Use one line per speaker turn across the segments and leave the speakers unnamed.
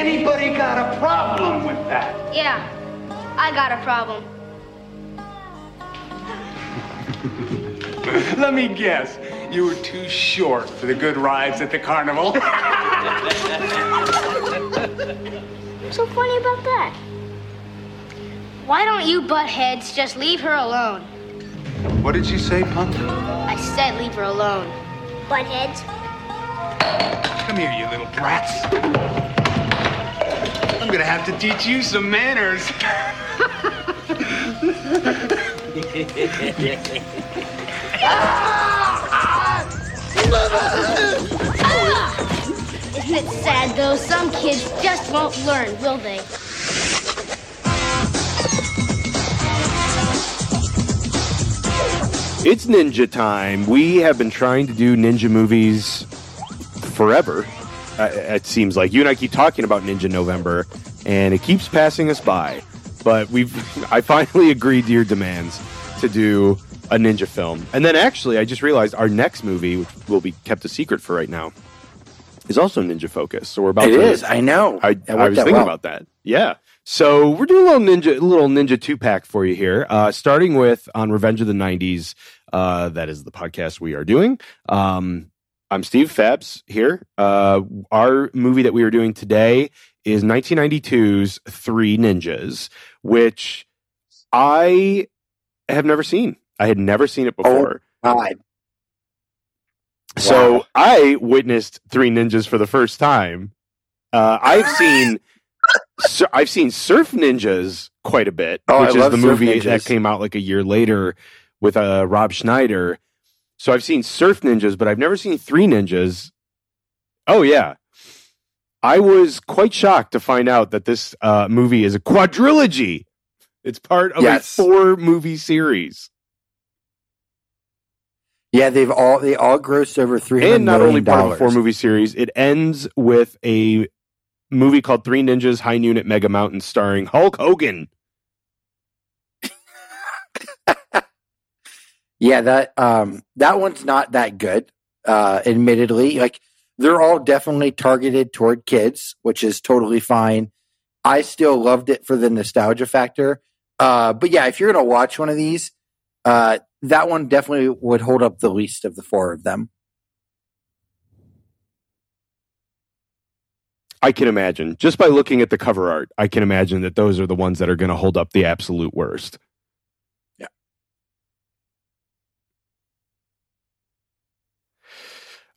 anybody got a problem with that?
Yeah, I got a problem.
Let me guess. You were too short for the good rides at the carnival.
What's so funny about that? Why don't you butt heads just leave her alone?
what did you say, punk?
I said leave her alone. Butt heads?
Come here, you little brats. I'm gonna have to teach you some manners.
Isn't it sad though? Some kids just won't learn, will they?
It's ninja time. We have been trying to do ninja movies forever. It seems like you and I keep talking about Ninja November, and it keeps passing us by. But we've, I finally agreed to your demands to do a ninja film. And then actually, I just realized our next movie, which will be kept a secret for right now, is also ninja focused. So we're about
It
to.
is. I know.
I, I was thinking
well.
about that. Yeah. So we're doing a little ninja, a little ninja two pack for you here. Uh, starting with on Revenge of the '90s. Uh, that is the podcast we are doing. Um, I'm Steve Fabs here. Uh, our movie that we are doing today is 1992's Three Ninjas, which I have never seen. I had never seen it before.
God.
So
Wow.
I witnessed Three Ninjas for the first time. Uh, I've seen sur- I've seen Surf Ninjas quite a bit,
Oh, I
which is
love
the movie that came out like a year later with uh, Rob Schneider. So I've seen Surf Ninjas, but I've never seen Three Ninjas. Oh yeah, I was quite shocked to find out that this uh, movie is a quadrilogy. It's part of
Yes.
a four movie series.
Yeah, they've all they all grossed over three hundred
and not only part of a four movie series, it ends with a movie called Three Ninjas High Noon at Mega Mountain starring Hulk Hogan.
Yeah, that um that one's not that good. Uh admittedly, like they're all definitely targeted toward kids, which is totally fine. I still loved it for the nostalgia factor. Uh but yeah, if you're to watch one of these, uh that one definitely would hold up the least of the four of them.
I can imagine just by looking at the cover art, I can imagine that those are the ones that are going to hold up the absolute worst.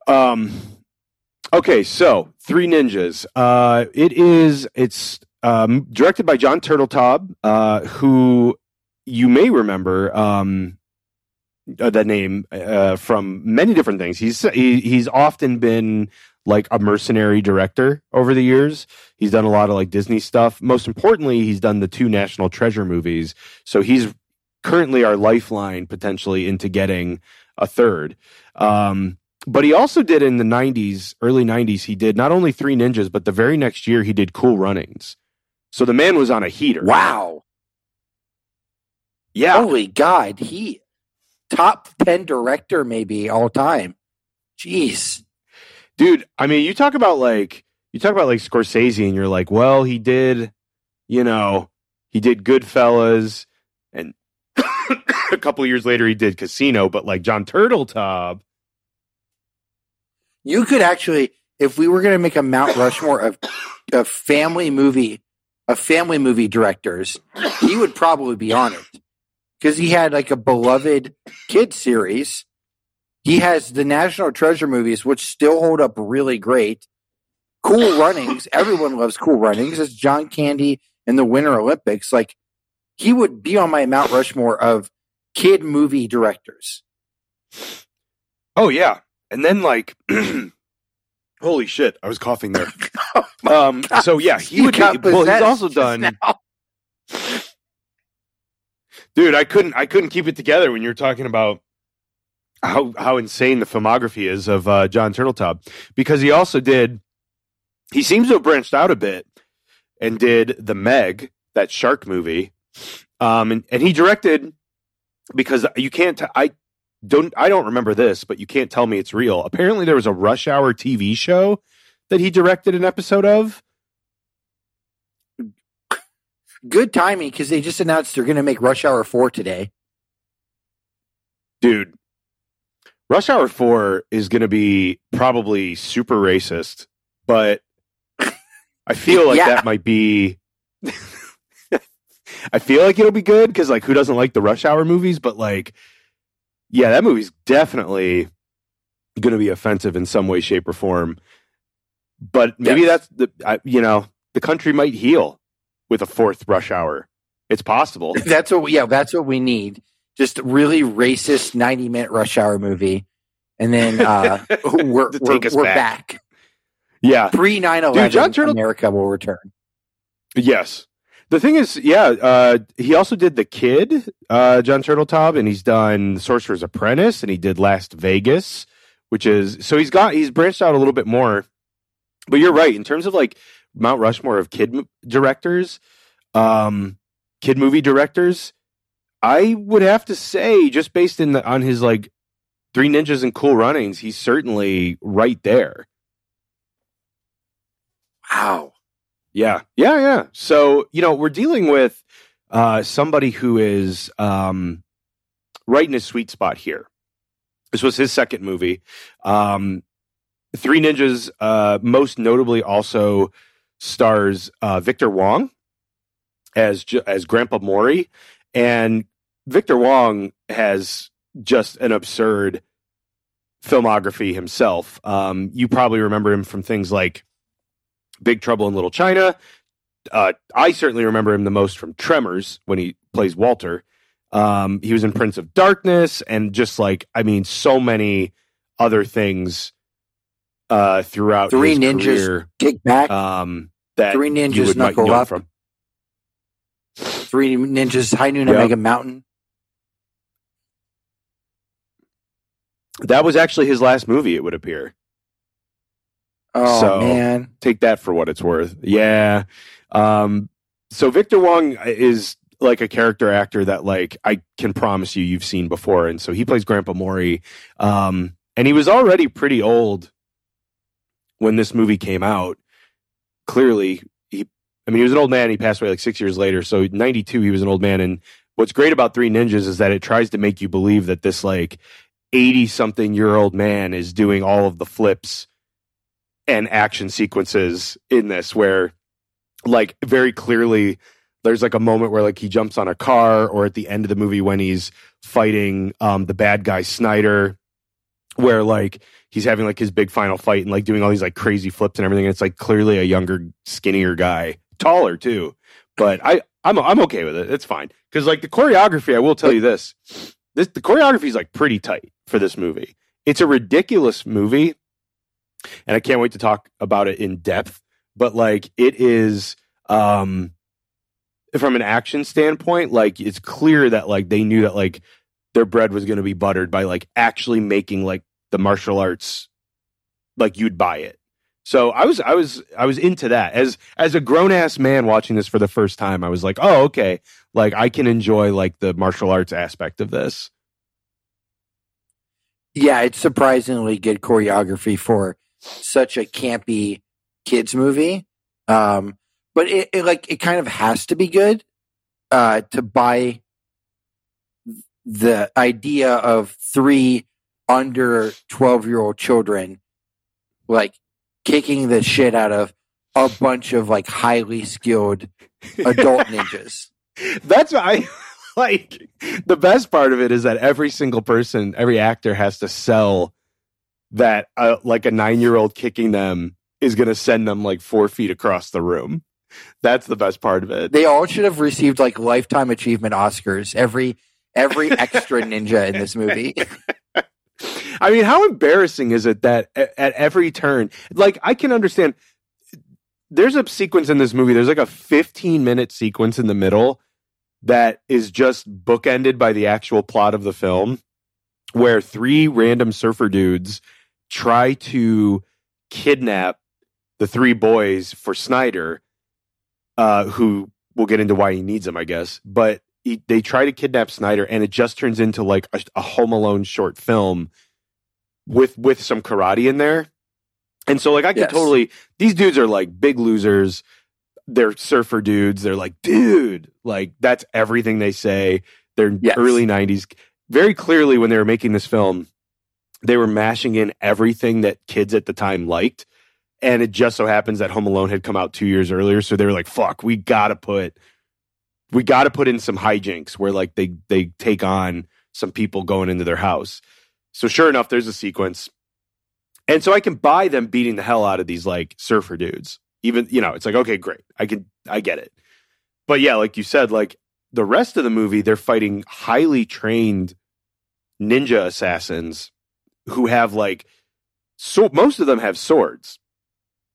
Um. Okay, so Three Ninjas. Uh, it is. It's um, directed by John Turteltaub, uh, who you may remember. Um, uh, that name uh, from many different things. He's he, he's often been like a mercenary director over the years. He's done a lot of like Disney stuff. Most importantly, he's done the two National Treasure movies. So he's currently our lifeline potentially into getting a third. Um, but he also did in the 90s, early 90s, he did not only Three Ninjas, but the very next year he did Cool Runnings. So the man was on a heater.
Wow.
Yeah.
Holy God, he top 10 director maybe all time. Jeez.
dude i mean you talk about like you talk about like scorsese and you're like well he did you know he did goodfellas and a couple years later he did casino but like john turteltaub
You could actually, if we were going to make a Mount Rushmore of, of family movie, of family movie directors, he would probably be on it because he had like a beloved kid series. He has the National Treasure movies, which still hold up really great. Cool Runnings, everyone loves Cool Runnings. It's John Candy in the Winter Olympics. Like he would be on my Mount Rushmore of kid movie directors.
oh yeah and then like holy shit i was coughing there. Um so yeah he
You
would be, well he's also done dude i couldn't i couldn't keep it together when you're talking about how how insane the filmography is of uh, john turteltaub because he also did he seems to have branched out a bit and did the meg that shark movie. Um and, and he directed because you can't t- i don't i don't remember this but you can't tell me it's real apparently there was a rush hour tv show that he directed an episode of
good timing because they just announced they're going to make Rush Hour Four today.
dude. Rush Hour Four is going to be probably super racist, but I feel like
Yeah.
that might be. I feel like it'll be good because, like, who doesn't like the Rush Hour movies? But like, yeah, that movie's definitely going to be offensive in some way, shape, or form. But maybe
Yes.
that's the you know the country might heal with a fourth Rush Hour. It's possible.
That's what. We, yeah, that's what we need. Just really racist ninety minute Rush Hour movie, and then uh, we're we're, we're
back.
back.
yeah,
Pre 9
Dude, John Turtle-
America will return.
Yes. The thing is, yeah, uh, he also did The Kid, uh, John Turteltaub, and he's done Sorcerer's Apprentice, and he did Last Vegas, which is so he's got he's branched out a little bit more. But you're right in terms of like Mount Rushmore of kid directors, um, kid movie directors. I would have to say, just based in the, on his like Three Ninjas and Cool Runnings, he's certainly right there.
Wow.
Yeah, yeah, yeah. So you know, we're dealing with uh, somebody who is um, right in his sweet spot here. This was his second movie. Um, Three Ninjas, uh, most notably, also stars uh, Victor Wong as as Grandpa Mori, and Victor Wong has just an absurd filmography himself. Um, you probably remember him from things like Big Trouble in Little China. Uh, I certainly remember him the most from Tremors when he plays Walter. Um, he was in Prince of Darkness and just like I mean, so many other things uh, throughout
Three
his
Ninjas
career
Kick back.
um, that
Three Ninjas Knuckle Up.
from.
Three Ninjas High Noon
Yeah.
Omega Mountain.
That was actually his last movie. It would appear.
Oh
So-
man.
take that for what it's worth. Yeah. Um, so Victor Wong is like a character actor that like I can promise you you've seen before, and so he plays Grandpa Mori. Um, and he was already pretty old when this movie came out. Clearly, he. I mean, he was an old man. He passed away like six years later. So ninety two, he was an old man. And what's great about Three Ninjas is that it tries to make you believe that this like eighty something year old man is doing all of the flips and action sequences in this where like very clearly there's like a moment where like he jumps on a car or at the end of the movie when he's fighting um the bad guy Snyder where like he's having like his big final fight and like doing all these like crazy flips and everything. And it's like clearly a younger skinnier guy taller too. But I I'm I'm okay with it. It's fine. Cuz like the choreography I will tell you this. This the choreography is like pretty tight for this movie. It's a ridiculous movie and I can't wait to talk about it in depth. But like, it is um, from an action standpoint, like it's clear that like they knew that like their bread was going to be buttered by like actually making like the martial arts like you'd buy it. So I was I was I was into that as as a grown ass man watching this for the first time. I was like, oh okay, like I can enjoy like the martial arts aspect of this.
Yeah, it's surprisingly good choreography for such a campy kids movie. Um, but it, it like it kind of has to be good uh, to buy the idea of three under twelve year old children like kicking the shit out of a bunch of like highly skilled adult ninjas.
That's what I like. The best part of it is that every single person, every actor has to sell that uh, like a nine year old kicking them is going to send them like four feet across the room. That's the best part of it.
They all should have received like lifetime achievement Oscars. Every every extra ninja in this movie.
I mean, how embarrassing is it that at, at every turn, like I can understand. There's a sequence in this movie. There's like a 15 minute sequence in the middle that is just bookended by the actual plot of the film, where three random surfer dudes try to kidnap the three boys for Snyder, uh, who we'll get into why he needs them, I guess. But he, they try to kidnap Snyder, and it just turns into like a, a Home Alone short film with with some karate in there. And so, like, I could
Yes.
totally. These dudes are like big losers. they're surfer dudes. They're like, dude, like that's everything they say. They're
Yes.
early '90s. Very clearly, when they were making this film, they were mashing in everything that kids at the time liked. And it just so happens that Home Alone had come out two years earlier, so they were like, "Fuck, we gotta put, we gotta put in some hijinks where like they they take on some people going into their house." So sure enough, there's a sequence, and so I can buy them beating the hell out of these like surfer dudes. Even you know, it's like okay, great, I can I get it. But yeah, like you said, like the rest of the movie, they're fighting highly trained ninja assassins who have like so most of them have swords.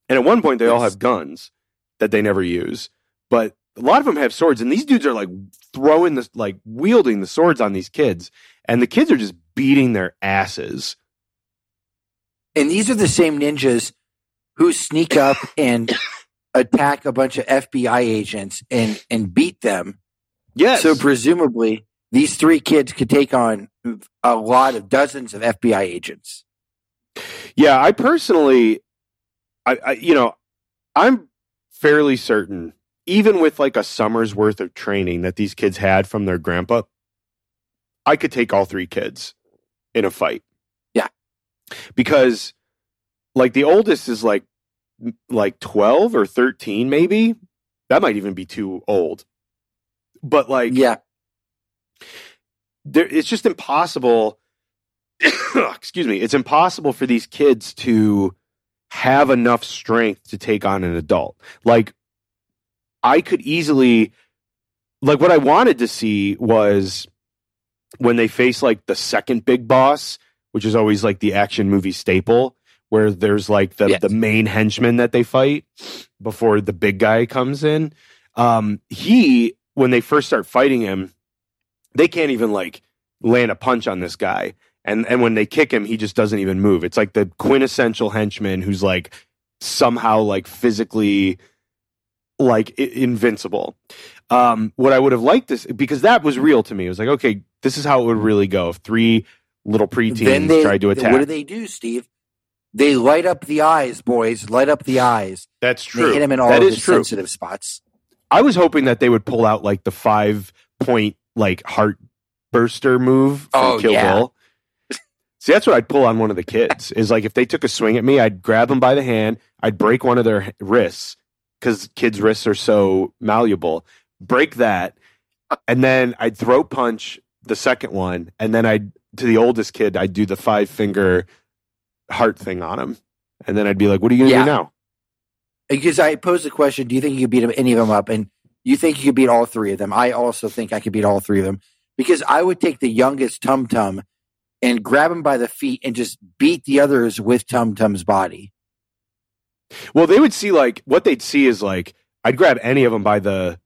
And at one point they all have guns that they never use. But a lot of them have swords and these dudes are like throwing this like wielding the swords on these kids. And the kids are just beating their asses.
And these are the same ninjas who sneak up and attack a bunch of FBI agents and and beat them.
yes.
So presumably these three kids could take on a lot of dozens of FBI agents.
Yeah, I personally, I, I you know, I'm fairly certain, even with like a summer's worth of training that these kids had from their grandpa, I could take all three kids in a fight.
Yeah.
because like the oldest is like like 12 or 13 maybe that might even be too old but like
Yeah.
There, it's just impossible. excuse me. It's impossible for these kids to have enough strength to take on an adult. Like, I could easily, like, what I wanted to see was when they face like the second big boss, which is always like the action movie staple, where there's like the
Yes.
the main henchman that they fight before the big guy comes in. Um, he when they first start fighting him, they can't even like land a punch on this guy. And and when they kick him, he just doesn't even move. It's like the quintessential henchman who's like somehow like physically like i- invincible. Um, what I would have liked this because that was real to me. It was like, okay, this is how it would really go if three little preteens
they
tried to attack.
What do they do, Steve? They light up the eyes, boys. Light up the eyes.
That's
They
true.
hit him in all
That
of his
true.
sensitive spots.
I was hoping that they would pull out like the five point like heart burster move from
Oh,
Kill
yeah.
Bill. See, that's what I'd pull on one of the kids. Is like if they took a swing at me, I'd grab them by the hand, I'd break one of their wrists because kids' wrists are so malleable. Break that, and then I'd throw punch the second one, and then I'd to the oldest kid, I'd do the five finger heart thing on him, and then I'd be like, "What are you gonna
Yeah.
do now?"
Because I posed the question, do you think you could beat them, any of them up? And you think you could beat all three of them. I also think I could beat all three of them. Because I would take the youngest Tum Tum and grab him by the feet and just beat the others with Tum Tum's body.
Well, they would see like what they'd see is like I'd grab any of them by the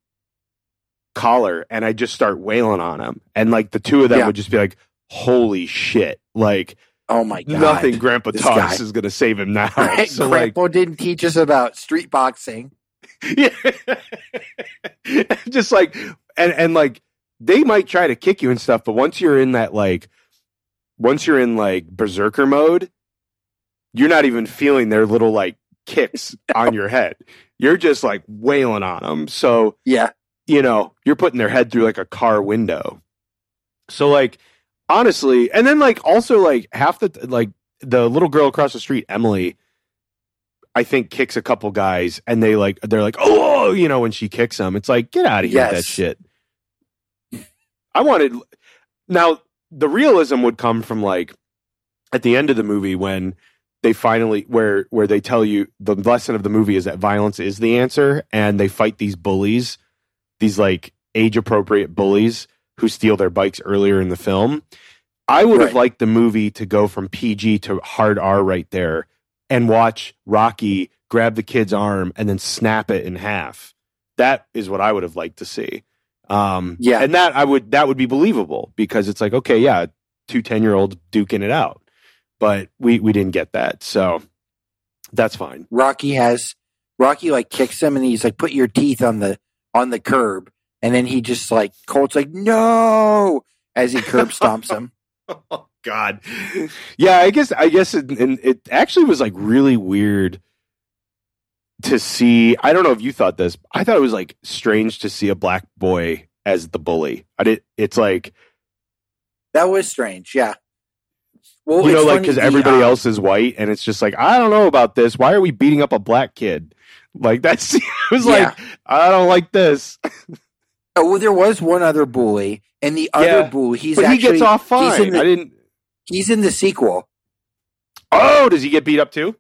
collar and I'd just start wailing on them, and like the two of them
Yeah.
would just be like, "Holy shit!" Like
Oh my God.
nothing Grandpa
this
Toss
guy.
is going to save him now.
Right?
So like,
Grandpa didn't teach us about street boxing.
yeah, just like and and like they might try to kick you and stuff, but once you're in that like once you're in like berserker mode, you're not even feeling their little like kicks on your head. You're just like wailing on them. So
Yeah.
you know, you're putting their head through like a car window. So like honestly, and then like also like half the like the little girl across the street, Emily, I think kicks a couple guys and they like they're like, "Oh, you know, when she kicks them, it's like, "Get out of here with that shit." I wanted now the realism would come from like at the end of the movie when they finally where where they tell you the lesson of the movie is that violence is the answer and they fight these bullies these like age appropriate bullies who steal their bikes earlier in the film. I would have liked the movie to go from pg to hard r right there and watch rocky grab the kid's arm and then snap it in half that is what i would have liked to see um
Yeah.
and that i would that would be believable because it's like okay yeah two 10 year olds duking it out but we we didn't get that so that's fine
Rocky has Rocky like kicks him and he's like, put your teeth on the on the curb. And then he just like Colt's like, no as he curb stomps him.
god yeah i guess i guess it, and it actually was like really weird to see. I don't know if you thought this. I thought it was like strange to see a black boy as the bully. I did. It's like
That was strange. Yeah. Well,
you know, like because everybody
uh,
else is white, and it's just like I don't know about this. Why are we beating up a black kid? Like that's it was
Yeah.
like I don't like this.
Oh, well, there was one other bully, and the other
Yeah,
bully, he's
but
actually
he gets off fine.
the,
I didn't.
He's in the sequel.
Oh, does he get beat up too?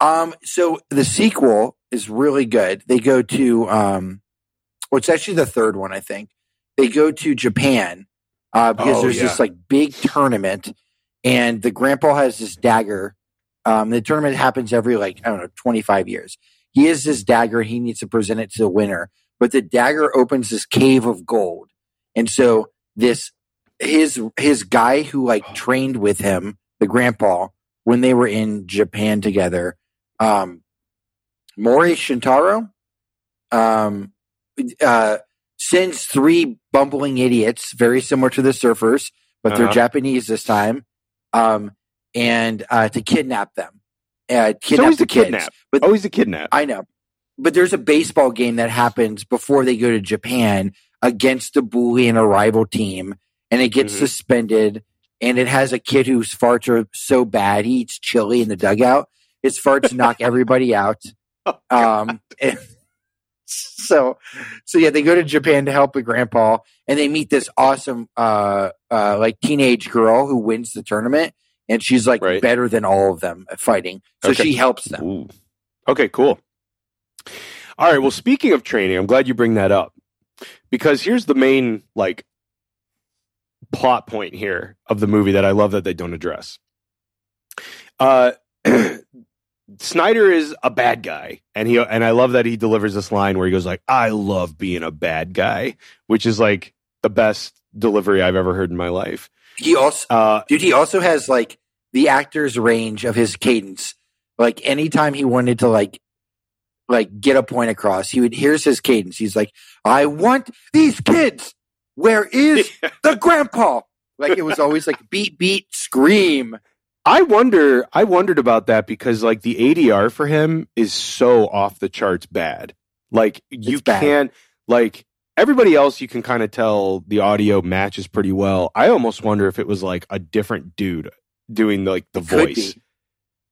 Um, so the sequel is really good. They go to um, well, it's actually the third one, I think. They go to Japan uh, because
Oh,
there's
yeah.
this like big tournament, and the grandpa has this dagger. Um, the tournament happens every like I don't know, 25 years. He has this dagger. He needs to present it to the winner, but the dagger opens this cave of gold, and so this his his guy who like trained with him, the grandpa, when they were in Japan together, um, Mori Shintaro, um, uh, sends three bumbling idiots, very similar to the surfers, but they're
Uh-huh.
Japanese this time, um, and uh, to kidnap them. Uh,
It's
kidnap
always
the
the
kids.
kidnap.
But
Always a kidnap.
I know. But there's a baseball game that happens before they go to Japan against a bully and a rival team, and it gets
Mhm.
suspended. And it has a kid whose farts are so bad he eats chili in the dugout. His farts knock everybody out.
Oh,
Um, and so, so yeah, they go to Japan to help the grandpa, and they meet this awesome, uh, uh, like teenage girl who wins the tournament, and she's like
Right.
better than all of them at fighting. So
Okay.
she helps them.
Ooh. Okay, cool. All right. Well, speaking of training, I'm glad you bring that up because here's the main like plot point here of the movie that I love that they don't address. Uh, Snyder is a bad guy, and he and I love that he delivers this line where he goes like, "I love being a bad guy," which is like the best delivery I've ever heard in my life.
He also
Uh,
Dude, he also has like the actor's range of his cadence. Like anytime he wanted to like like get a point across, he would here's his cadence. He's like, I want these kids. Where is the grandpa? Like it was always like beat, beat, scream.
I wonder. I wondered about that because like the ADR for him is so off the charts bad. Like you
bad.
can't like everybody else. You can kind of tell the audio matches pretty well. I almost wonder if it was like a different dude doing like the
Could
voice.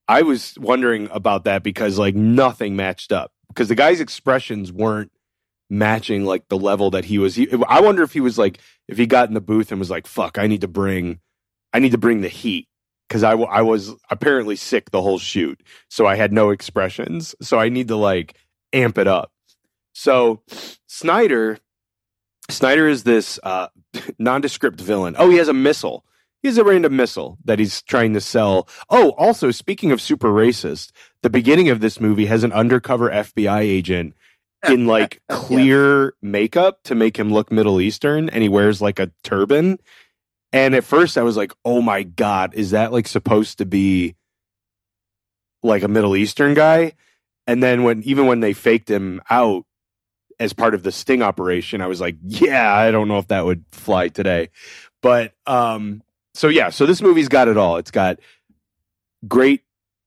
I was wondering about that because like nothing matched up because the guy's expressions weren't matching like the level that he was. He, I wonder if he was like if he got in the booth and was like, "Fuck, I need to bring, I need to bring the heat." Because I, was apparently sick the whole shoot, so I had no expressions. So I need to like amp it up. So Snyder, Snyder is this uh, nondescript villain. Oh, he has a missile. He has a random missile that he's trying to sell. Oh, also speaking of super racist, the beginning of this movie has an undercover FBI agent in like
Yeah.
clear makeup to make him look Middle Eastern, and he wears like a turban. And at first, I was like, "Oh my god, is that like supposed to be like a Middle Eastern guy?" And then when even when they faked him out as part of the sting operation, I was like, "Yeah, I don't know if that would fly today." But um, so yeah, so this movie's got it all. It's got great,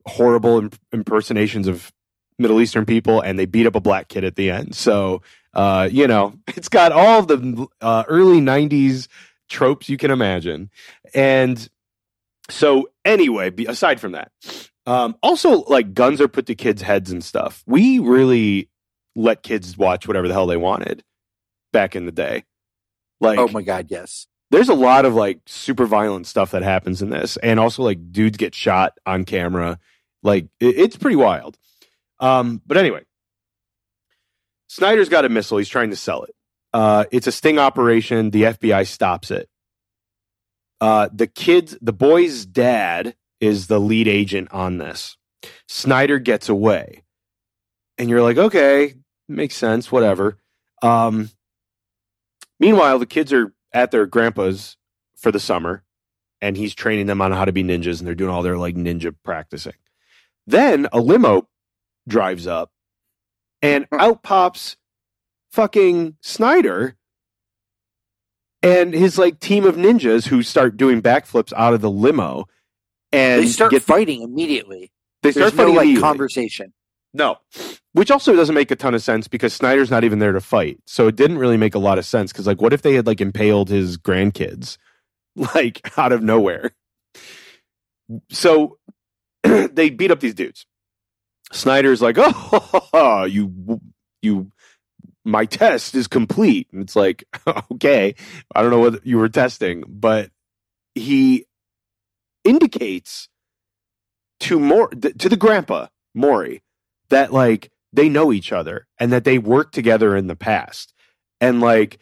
horrible imp- impersonations of Middle Eastern people, and they beat up a black kid at the end. So uh, you know, it's got all the uh, early '90s tropes you can imagine. And so, anyway, aside from that, um, also like guns are put to kids' heads and stuff. We really let kids watch whatever the hell they wanted back in the day. Like,
Oh my god, yes.
there's a lot of like super violent stuff that happens in this, and also like dudes get shot on camera. Like, it, it's pretty wild. Um, but anyway, Snyder's got a missile. He's trying to sell it. Uh, it's a sting operation. The FBI stops it. Uh, the kids, the boy's dad is the lead agent on this. Snyder gets away, and you're like, okay, makes sense, whatever. Um, meanwhile, the kids are at their grandpa's for the summer, and he's training them on how to be ninjas, and they're doing all their like ninja practicing. Then a limo drives up, and mm. out pops fucking Snyder and his like team of ninjas who start doing backflips out of the limo and
They start
get
fighting immediately.
they
There's
start
no
fighting
like conversation.
No. Which also doesn't make a ton of sense because Snyder's not even there to fight. So it didn't really make a lot of sense because, like, what if they had, like, impaled his grandkids, like, out of nowhere? So they beat up these dudes. Snyder's like, oh, you, you, my test is complete. And it's like, okay, I don't know what you were testing, but he indicates to more to the grandpa Mori that like they know each other and that they worked together in the past. And like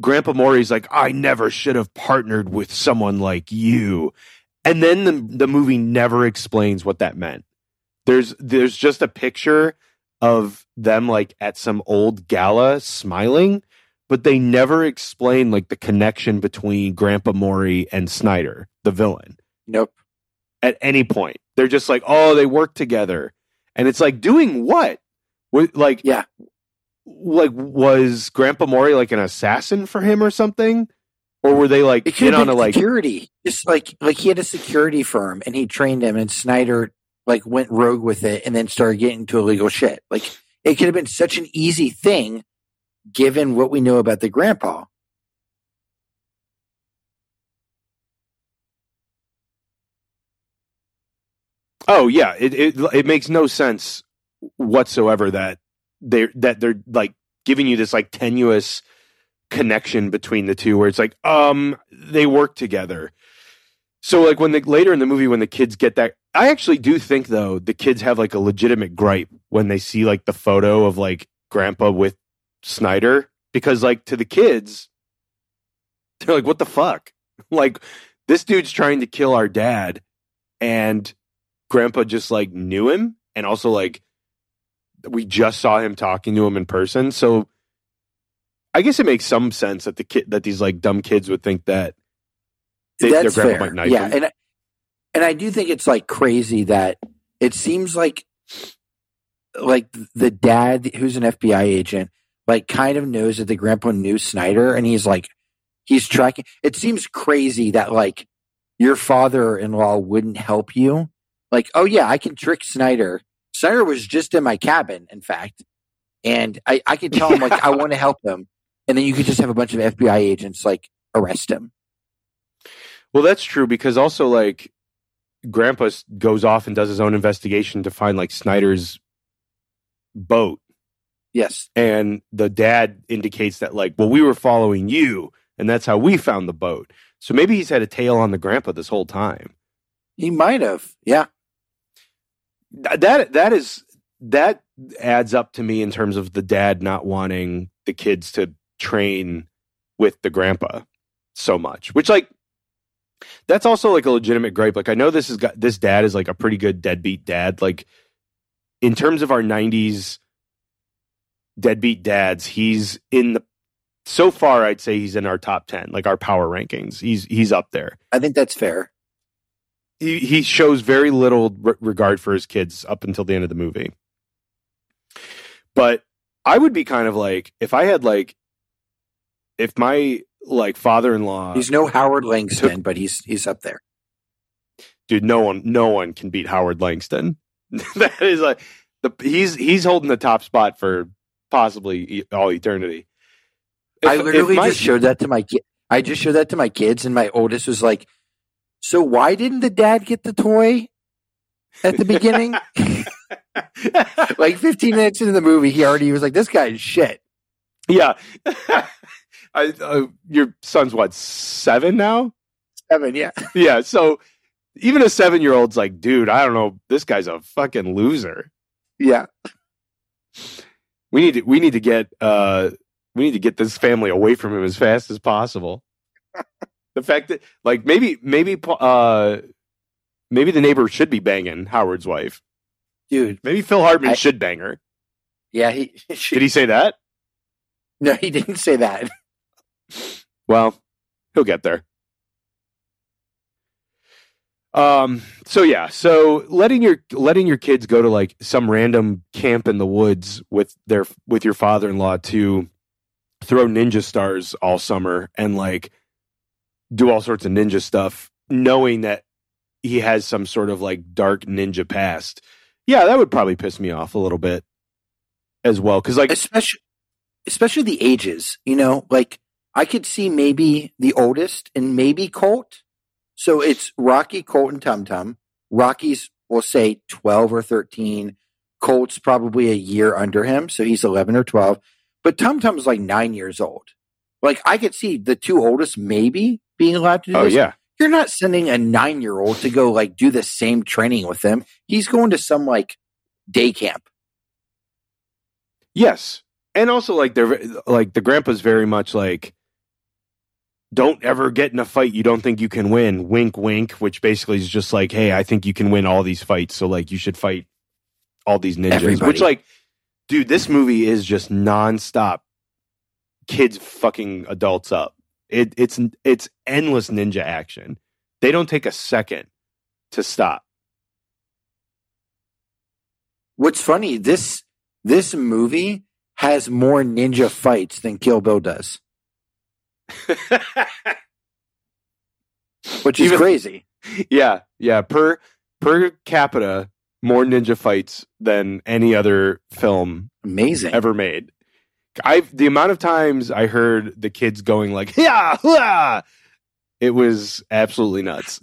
Grandpa Mori's like, I never should have partnered with someone like you. And then the the movie never explains what that meant. There's there's just a picture of them like at some old gala smiling, but they never explain like the connection between Grandpa Mori and Snyder, the villain.
Nope.
At any point. They're just like, oh, they work together. And it's like, doing what? Like
Yeah.
like was Grandpa Mori like an assassin for him or something? Or were they like in on a like
security. Just like like he had a security firm and he trained him and Snyder like went rogue with it and then started getting into illegal shit. Like it could have been such an easy thing given what we know about the grandpa.
Oh yeah, it, it it makes no sense whatsoever that they that they're like giving you this like tenuous connection between the two where it's like um they work together. So like when the later in the movie when the kids get that I actually do think though the kids have like a legitimate gripe when they see like the photo of like grandpa with Snyder because like to the kids they're like what the fuck? Like this dude's trying to kill our dad and grandpa just like knew him and also like we just saw him talking to him in person so i guess it makes some sense that the kid that these like dumb kids would think that they,
That's fair. yeah,
him.
and I, and I do think it's like crazy that it seems like like the dad who's an FBI agent like kind of knows that the grandpa knew Snyder and he's like he's tracking it seems crazy that like your father-in-law wouldn't help you like oh yeah I can trick Snyder Snyder was just in my cabin in fact and I I could tell him like I want to help him and then you could just have a bunch of FBI agents like arrest him
well that's true because also like grandpa goes off and does his own investigation to find like snyder's boat.
Yes.
And the dad indicates that like well we were following you and that's how we found the boat. So maybe he's had a tail on the grandpa this whole time.
He might have yeah.
That that is that adds up to me in terms of the dad not wanting the kids to train with the grandpa so much which like that's also like a legitimate gripe like i know this is got this dad is like a pretty good deadbeat dad like in terms of our 90s deadbeat dads he's in the so far i'd say he's in our top 10 like our power rankings he's he's up there
I think that's fair.
he, he shows very little re- regard for his kids up until the end of the movie. But I would be kind of like if I had like if my like father-in-law
He's no Howard Langston, but he's he's up there.
dude no one no one can beat Howard Langston. that is like the he's he's holding the top spot for possibly all eternity.
I
If- if
literally
my-
just showed that to my kid. I just showed that to my kids, and my oldest was like, "So why didn't the dad get the toy at the beginning?" like 15 minutes into the movie, he already was like, "This guy is shit."
yeah. I, uh, your son's what seven now?
Seven, yeah.
yeah so even a seven year old's like dude i don't know this guy's a fucking loser
Yeah.
we need to we need to get uh we need to get this family away from him as fast as possible the fact that like maybe maybe uh maybe the neighbor should be banging howard's wife
Dude.
maybe phil hartman
I-
should bang her
Yeah, he
did he say that
No, he didn't say that.
Well, he'll get there. Um. So yeah. So letting your letting your kids go to like some random camp in the woods with their with your father in law to throw ninja stars all summer and like do all sorts of ninja stuff, knowing that he has some sort of like dark ninja past. Yeah, that would probably piss me off a little bit as well. Because like,
especially especially the ages. You know, like I could see maybe the oldest and maybe Colt. So it's Rocky, Colt, and Tum Tum. Rocky's we'll say twelve or thirteen. Colt's probably a year under him, so he's eleven or twelve. But Tum Tum's like nine years old. Like I could see the two oldest maybe being allowed to do
oh
this.
yeah,
You're not sending a nine year old to go like do the same training with them. He's going to some like day camp.
yes, and also like they're like the grandpa's very much like. Don't ever get in a fight you don't think you can win. Wink, wink. Which basically is just like, hey, I think you can win all these fights, so like you should fight all these ninjas.
Everybody.
Which like, dude, this movie is just nonstop kids fucking adults up. It, it's it's endless ninja action. They don't take a second to stop.
What's funny, this this movie has more ninja fights than Kill Bill does, which is
Even-
crazy.
yeah, yeah. Per per capita, more ninja fights than any other film
Amazing.
ever made. I the amount of times I heard the kids going like yeah, it was absolutely nuts.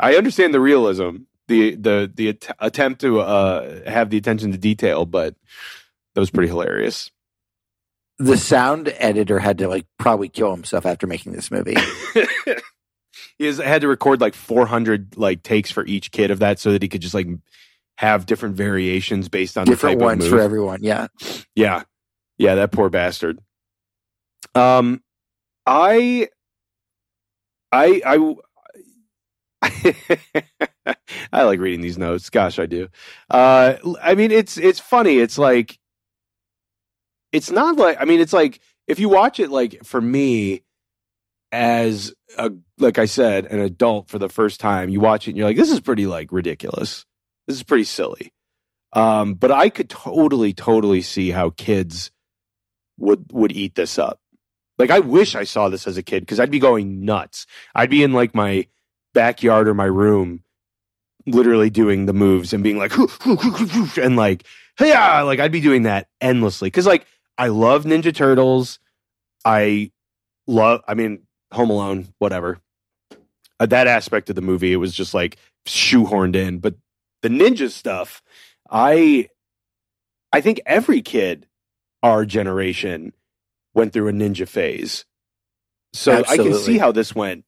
I understand the realism, the the the att- attempt to uh, have the attention to detail, but that was pretty hilarious.
The sound editor had to like probably kill himself after making this movie.
he has, had to record like 400 like takes for each kid of that so that he could just like have different variations based on
Different ones for everyone. Yeah.
Yeah. Yeah, that poor bastard. Um I I I I like reading these notes. Gosh, I do. Uh I mean it's it's funny. It's like it's not like I mean it's like if you watch it like for me as a like I said, an adult for the first time, you watch it and you're like, this is pretty like ridiculous. This is pretty silly. Um, but I could totally, totally see how kids would would eat this up. Like I wish I saw this as a kid because I'd be going nuts. I'd be in like my backyard or my room, literally doing the moves and being like, and like, yeah, like I'd be doing that endlessly because like I love Ninja Turtles. I love. I mean, Home Alone, whatever. Uh, that aspect of the movie, it was just like shoehorned in. But the ninja stuff, I, I think every kid our generation went through a ninja phase. So I can see how this went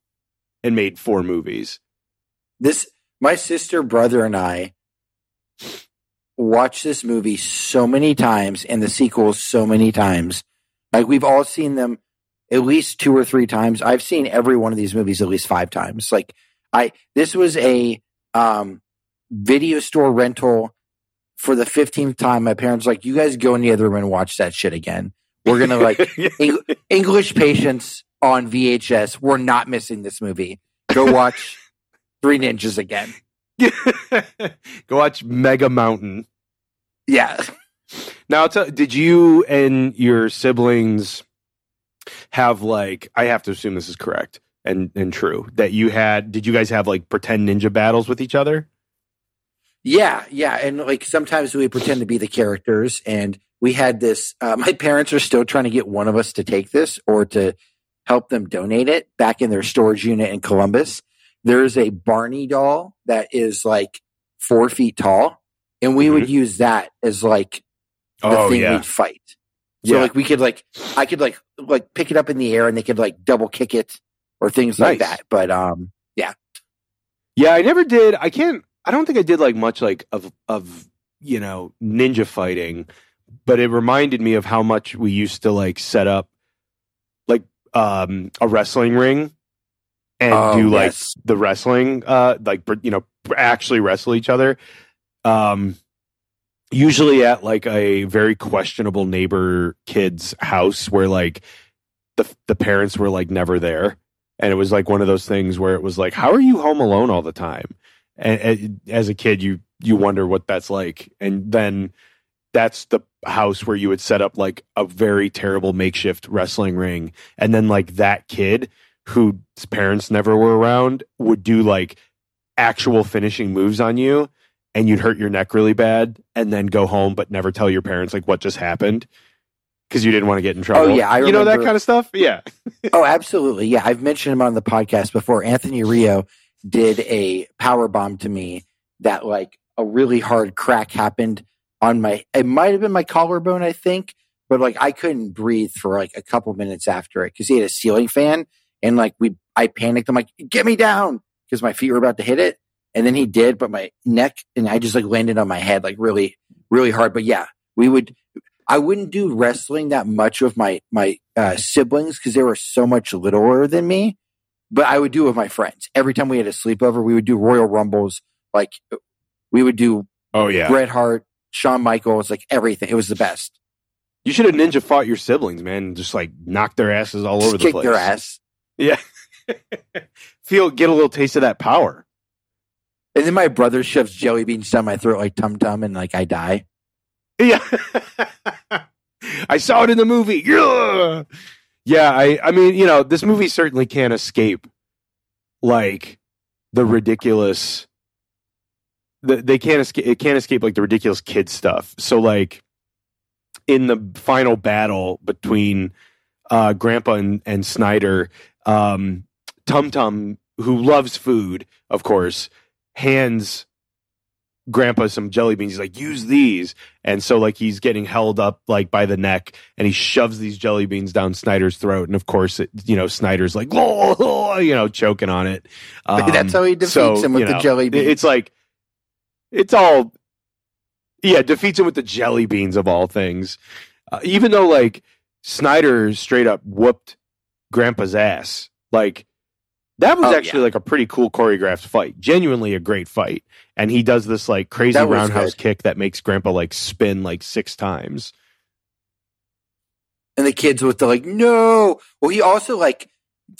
and made four movies.
This my sister, brother, and I watched this movie so many times and the sequels so many times. Like we've all seen them at least two or three times. I've seen every one of these movies at least five times. Like I this was a um video store rental for the 15th time. My parents like, you guys go in the other room and watch that shit again. We're gonna like Eng- English patients on VHS. We're not missing this movie. Go watch Three Ninjas again.
Go watch Mega Mountain.
Yeah.
Now, tell, did you and your siblings have like? I have to assume this is correct and and true that you had. Did you guys have like pretend ninja battles with each other?
Yeah, yeah. And like sometimes we pretend to be the characters and we had this uh, my parents are still trying to get one of us to take this or to help them donate it back in their storage unit in Columbus. There's a Barney doll that is like four feet tall, and we would use that as like the
Oh
thing
yeah,
we'd fight. So
Yeah.
like we could like I could like like pick it up in the air and they could like double kick it or things like that. But um
yeah. yeah. I never did. I can't. I don't think I did like much like of of you know ninja fighting, but it reminded me of how much we used to like set up like um a wrestling ring and
Oh,
do like
yes.
the wrestling uh like you know actually wrestle each other um usually at like a very questionable neighbor kid's house where like the the parents were like never there. And it was like one of those things where it was like how are you home alone all the time? And, and as a kid you you wonder what that's like. And then that's the house where you would set up like a very terrible makeshift wrestling ring. And then like that kid whose parents never were around would do like actual finishing moves on you and you'd hurt your neck really bad and then go home but never tell your parents like what just happened because you didn't want to get in oh, trouble.
Oh, yeah, I
you know that kind of stuff. Yeah,
Oh, absolutely. Yeah, I've mentioned him on the podcast before. Anthony Rio did a power bomb to me that like a really hard crack happened on my it might have been my collarbone, I think, but like I couldn't breathe for like a couple minutes after it because he had a ceiling fan and like we I panicked. I'm like, get me down because my feet were about to hit it. And then he did, but my neck and I just like landed on my head like really, really hard. But yeah, we would I wouldn't do wrestling that much with my my uh, siblings because they were so much littler than me. But I would do it with my friends. Every time we had a sleepover, we would do Royal Rumbles. Like we would do
oh yeah.
Bret Hart, Shawn Michaels, like everything. It was the best.
You should have ninja fought your siblings, man. Just like knock their asses all
Just
over the
kick
place.
their ass.
Yeah. Feel get a little taste of that power.
And then my brother shoves jelly beans down my throat like tum tum, and like I die.
Yeah. I saw it in the movie. Yeah. Yeah, I I mean, you know, this movie certainly can't escape like the ridiculous the, they can't escape it can't escape like the ridiculous kid stuff. So like in the final battle between uh Grandpa and, and Snyder, um Tum Tum, who loves food, of course, hands grandpa some jelly beans. He's like, use these. And so like he's getting held up like by the neck and he shoves these jelly beans down Snyder's throat. And of course, it, you know, Snyder's like, oh, you know, choking on it. Um,
That's how he defeats
so,
him with
you
the jelly beans.
It's like, it's all, yeah, defeats him with the jelly beans of all things. Uh, even though like Snyder straight up whooped grandpa's ass. Like, that was
Oh,
actually
yeah.
like a pretty cool choreographed fight. Genuinely a great fight. And he does this like crazy roundhouse
good.
kick that makes grandpa like spin like six times.
and the kids with the like, no. Well, he also like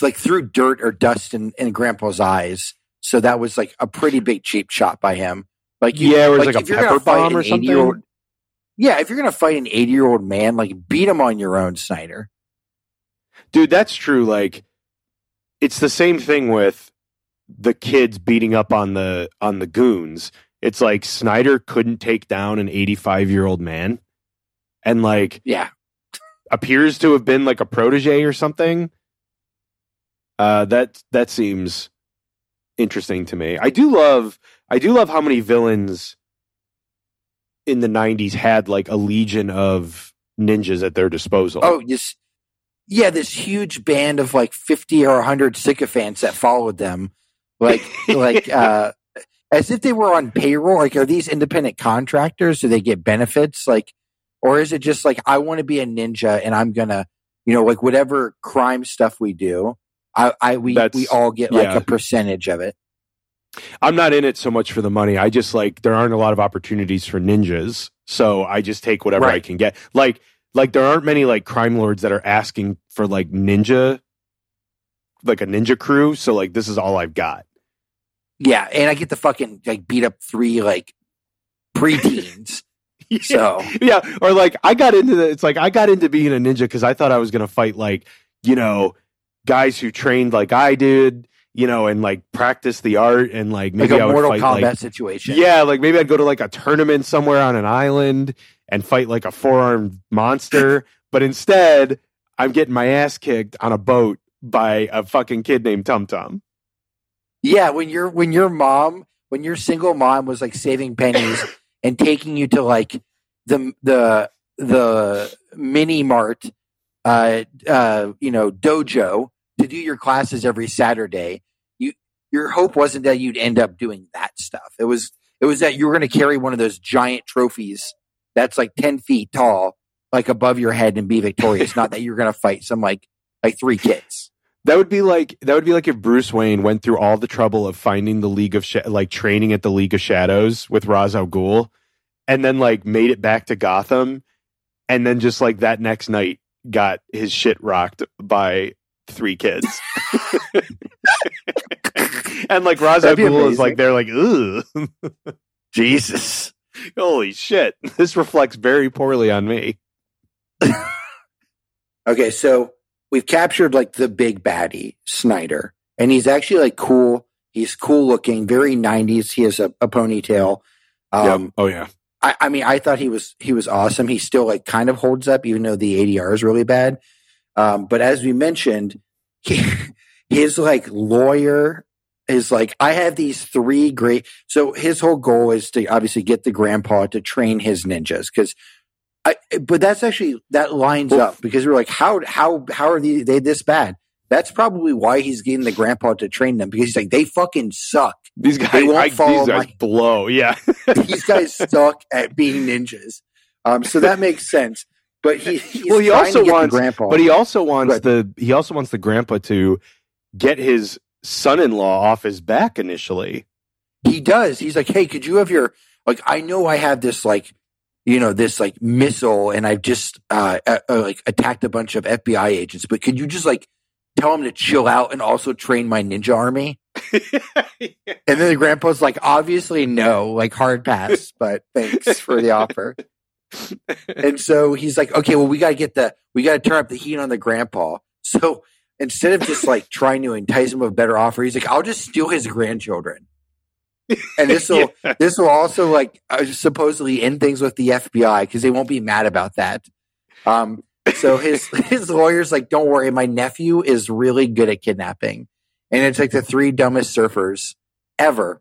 like threw dirt or dust in, in Grandpa's eyes, so that was like a pretty big cheap shot by him. Like, you,
Yeah, it was like a
if
pepper bomb or something?
80-year-old Yeah, if you're gonna fight an eighty year old man, like beat him on your own, Snyder.
Dude, that's true. Like it's the same thing with the kids beating up on the on the goons. It's like Snyder couldn't take down an 85 year old man and like
Yeah,
appears to have been like a protege or something. Uh, that that seems interesting to me. I do love I do love how many villains in the 90s had like a legion of ninjas at their disposal.
Oh, this, yeah, this huge band of like fifty or hundred sycophants that followed them, like, like, uh, as if they were on payroll. Like, are these independent contractors? Do they get benefits? Like, or is it just like I want to be a ninja and I'm gonna, you know, like whatever crime stuff we do, I, I we
That's-
we all get like
yeah.
a percentage of it.
I'm not in it so much for the money. I just like there aren't a lot of opportunities for ninjas, so I just take whatever I can get. Like like there aren't many like crime lords that are asking for like ninja like a ninja crew, so like this is all I've got.
Yeah, and I get to fucking like beat up three like preteens. So
yeah, or like I got into the it's like I got into being a ninja because I thought I was gonna fight like, you know, guys who trained like I did, you know, and like practice the art and like
like
maybe I
a
would
Mortal
fight
Kombat
like
situation.
Yeah, like maybe I'd go to like a tournament somewhere on an island and fight like a four armed monster. but instead, I'm getting my ass kicked on a boat by a fucking kid named Tum Tum.
Yeah, when your when your mom, when your single mom was like saving pennies and taking you to like the the the mini mart, uh, uh, you know, dojo to do your classes every Saturday. You your hope wasn't that you'd end up doing that stuff. It was it was that you were going to carry one of those giant trophies that's like ten feet tall, like above your head, and be victorious. not that you're going to fight some like like three kids.
That would be like that would be like if Bruce Wayne went through all the trouble of finding the League of Sh- like training at the League of Shadows with Ra's al Ghul, and then like made it back to Gotham, and then just like that next night got his shit rocked by three kids. and like Ra's al Ghul is like they're like, ooh
Jesus.
Holy shit, this reflects very poorly on me.
Okay, so we've captured like the big baddie, Snyder, and he's actually like cool. He's cool looking, very 90s. He has a, a ponytail. Um,
Yep. Oh yeah.
I, I mean, I thought he was he was awesome. He still like kind of holds up, even though the ADR is really bad. Um, but as we mentioned, he, his like lawyer is like, I have these three great. So his whole goal is to obviously get the grandpa to train his ninjas because. I, but that's actually that lines up because we're like, how how how are they, they this bad? That's probably why he's getting the grandpa to train them because he's like, they fucking suck.
These guys,
won't
I,
follow
these guys
my-
blow. Yeah.
These guys suck at being ninjas. Um, so that makes sense. But he, he's
well, he also
to get the
wants,
grandpa.
but he also wants
Right.
the he also wants the grandpa to get his son-in-law off his back initially.
He does. He's like, hey, could you have your like? I know I have this like, you know, this like missile, and I've just uh, uh uh, like attacked a bunch of FBI agents. But could you just like tell him to chill out and also train my ninja army? And then the grandpa's like, obviously no, like hard pass, but thanks for the offer. and so he's like, okay, well, we got to get the, we got to turn up the heat on the grandpa. So instead of just like trying to entice him with a better offer, he's like, I'll just steal his grandchildren. And this will,
Yeah.
this will also like uh, supposedly end things with the FBI because they won't be mad about that. Um, so his his lawyer's like, don't worry, my nephew is really good at kidnapping, and it's like the three dumbest surfers ever.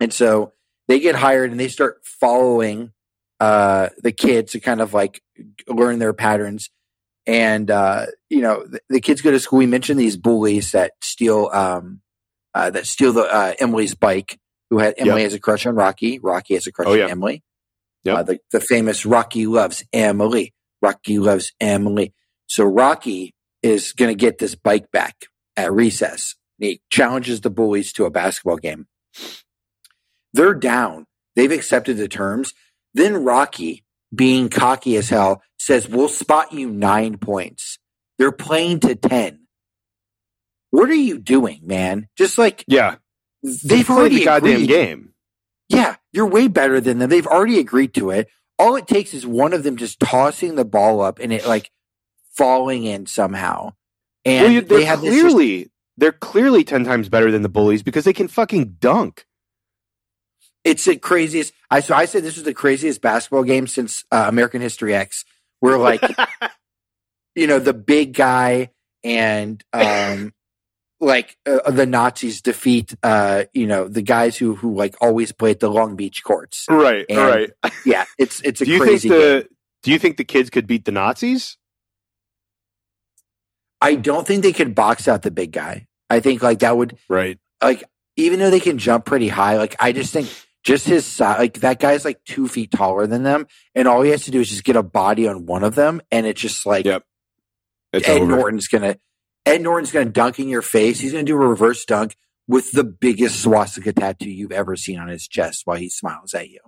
And so they get hired and they start following uh, the kids to kind of like learn their patterns. And uh, you know, the, the kids go to school. We mentioned these bullies that steal um, uh, that steal the uh, Emily's bike. Who had Emily
Yep.
has a crush on Rocky. Rocky has a crush
Oh, yeah.
on Emily.
Yep.
Uh, the, the famous Rocky loves Emily. Rocky loves Emily. So Rocky is going to get this bike back at recess. He challenges the bullies to a basketball game. They're down. They've accepted the terms. Then Rocky, being cocky as hell, says, We'll spot you nine points. They're playing to 10. What are you doing, man? Just like
Yeah.
they've already
the goddamn
agreed.
game.
Yeah, you're way better than them. They've already agreed to it. All it takes is one of them just tossing the ball up and it like falling in somehow. And
well, you-
they
they're
have
clearly they're clearly ten times better than the bullies because they can fucking dunk.
It's the craziest. I so I said this is the craziest basketball game since uh, American History X, where like you know the big guy and um like uh, the Nazis defeat uh you know the guys who who like always play at the Long Beach courts.
Right.
And
right.
Yeah, it's it's a
Do you think
crazy
the
game.
Do you think the kids could beat the Nazis?
I don't think they could box out the big guy. I think like that would
Right.
like even though they can jump pretty high, like I just think just his size, like that guy's like two feet taller than them, and all he has to do is just get a body on one of them, and it's just like
Yep. It's
Ed
over.
Norton's gonna Ed Norton's gonna dunk in your face. He's gonna do a reverse dunk with the biggest swastika tattoo you've ever seen on his chest while he smiles at you.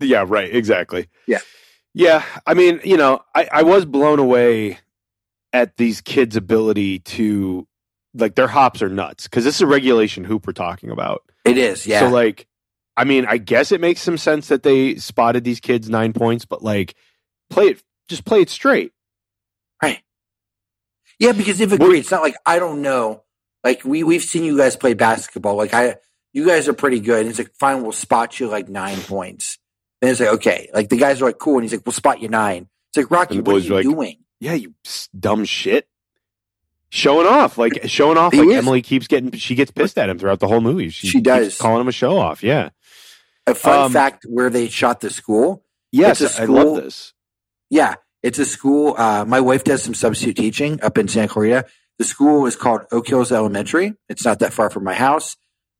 Yeah, right. Exactly.
Yeah.
Yeah. I mean, you know, I, I was blown away at these kids' ability to like their hops are nuts because this is a regulation hoop we're talking about.
It is, yeah.
So like, I mean, I guess it makes some sense that they spotted these kids nine points, but like, play it, just play it straight. Right.
Yeah, because they've agreed. It's not like I don't know. Like we we've seen you guys play basketball. Like I you guys are pretty good. And it's like, fine, we'll spot you like nine points. Then it's like, okay. Like the guys are like, cool. And he's like, we'll spot you nine. It's like, Rocky, what are you
are like,
doing?
Yeah, you dumb shit. Showing off, like showing off,
He
like
is.
Emily keeps getting, she gets pissed at him throughout the whole movie. She,
She does.
calling him a show off. Yeah.
A fun
Um,
fact where they shot the school.
Yes,
It's a
I love
school-
this.
Yeah, it's a school. Uh, my wife does some substitute teaching up in Santa Clarita. The school is called Oak Hills Elementary. It's not that far from my house.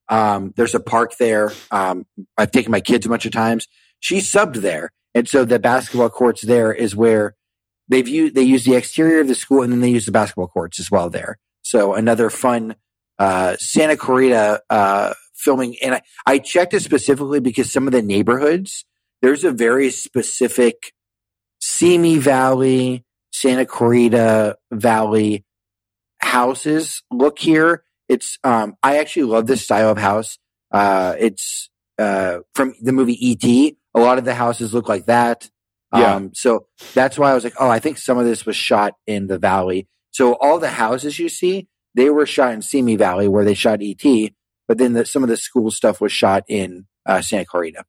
Um, there's a park there. Um, I've taken my kids a bunch of times. She subbed there, and so the basketball courts there is where they've used. They use the exterior of the school, and then they use the basketball courts as well there. So another fun uh, Santa Clarita uh, filming. And I, I checked it specifically because some of the neighborhoods there's a very specific Simi Valley, Santa Clarita Valley houses look here. It's um I actually love this style of house. Uh it's uh from the movie E.T. A lot of the houses look like that.
Yeah.
Um so that's why I was like, oh, I think some of this was shot in the valley. So all the houses you see, they were shot in Simi Valley where they shot E.T., but then the, some of the school stuff was shot in uh, Santa Clarita.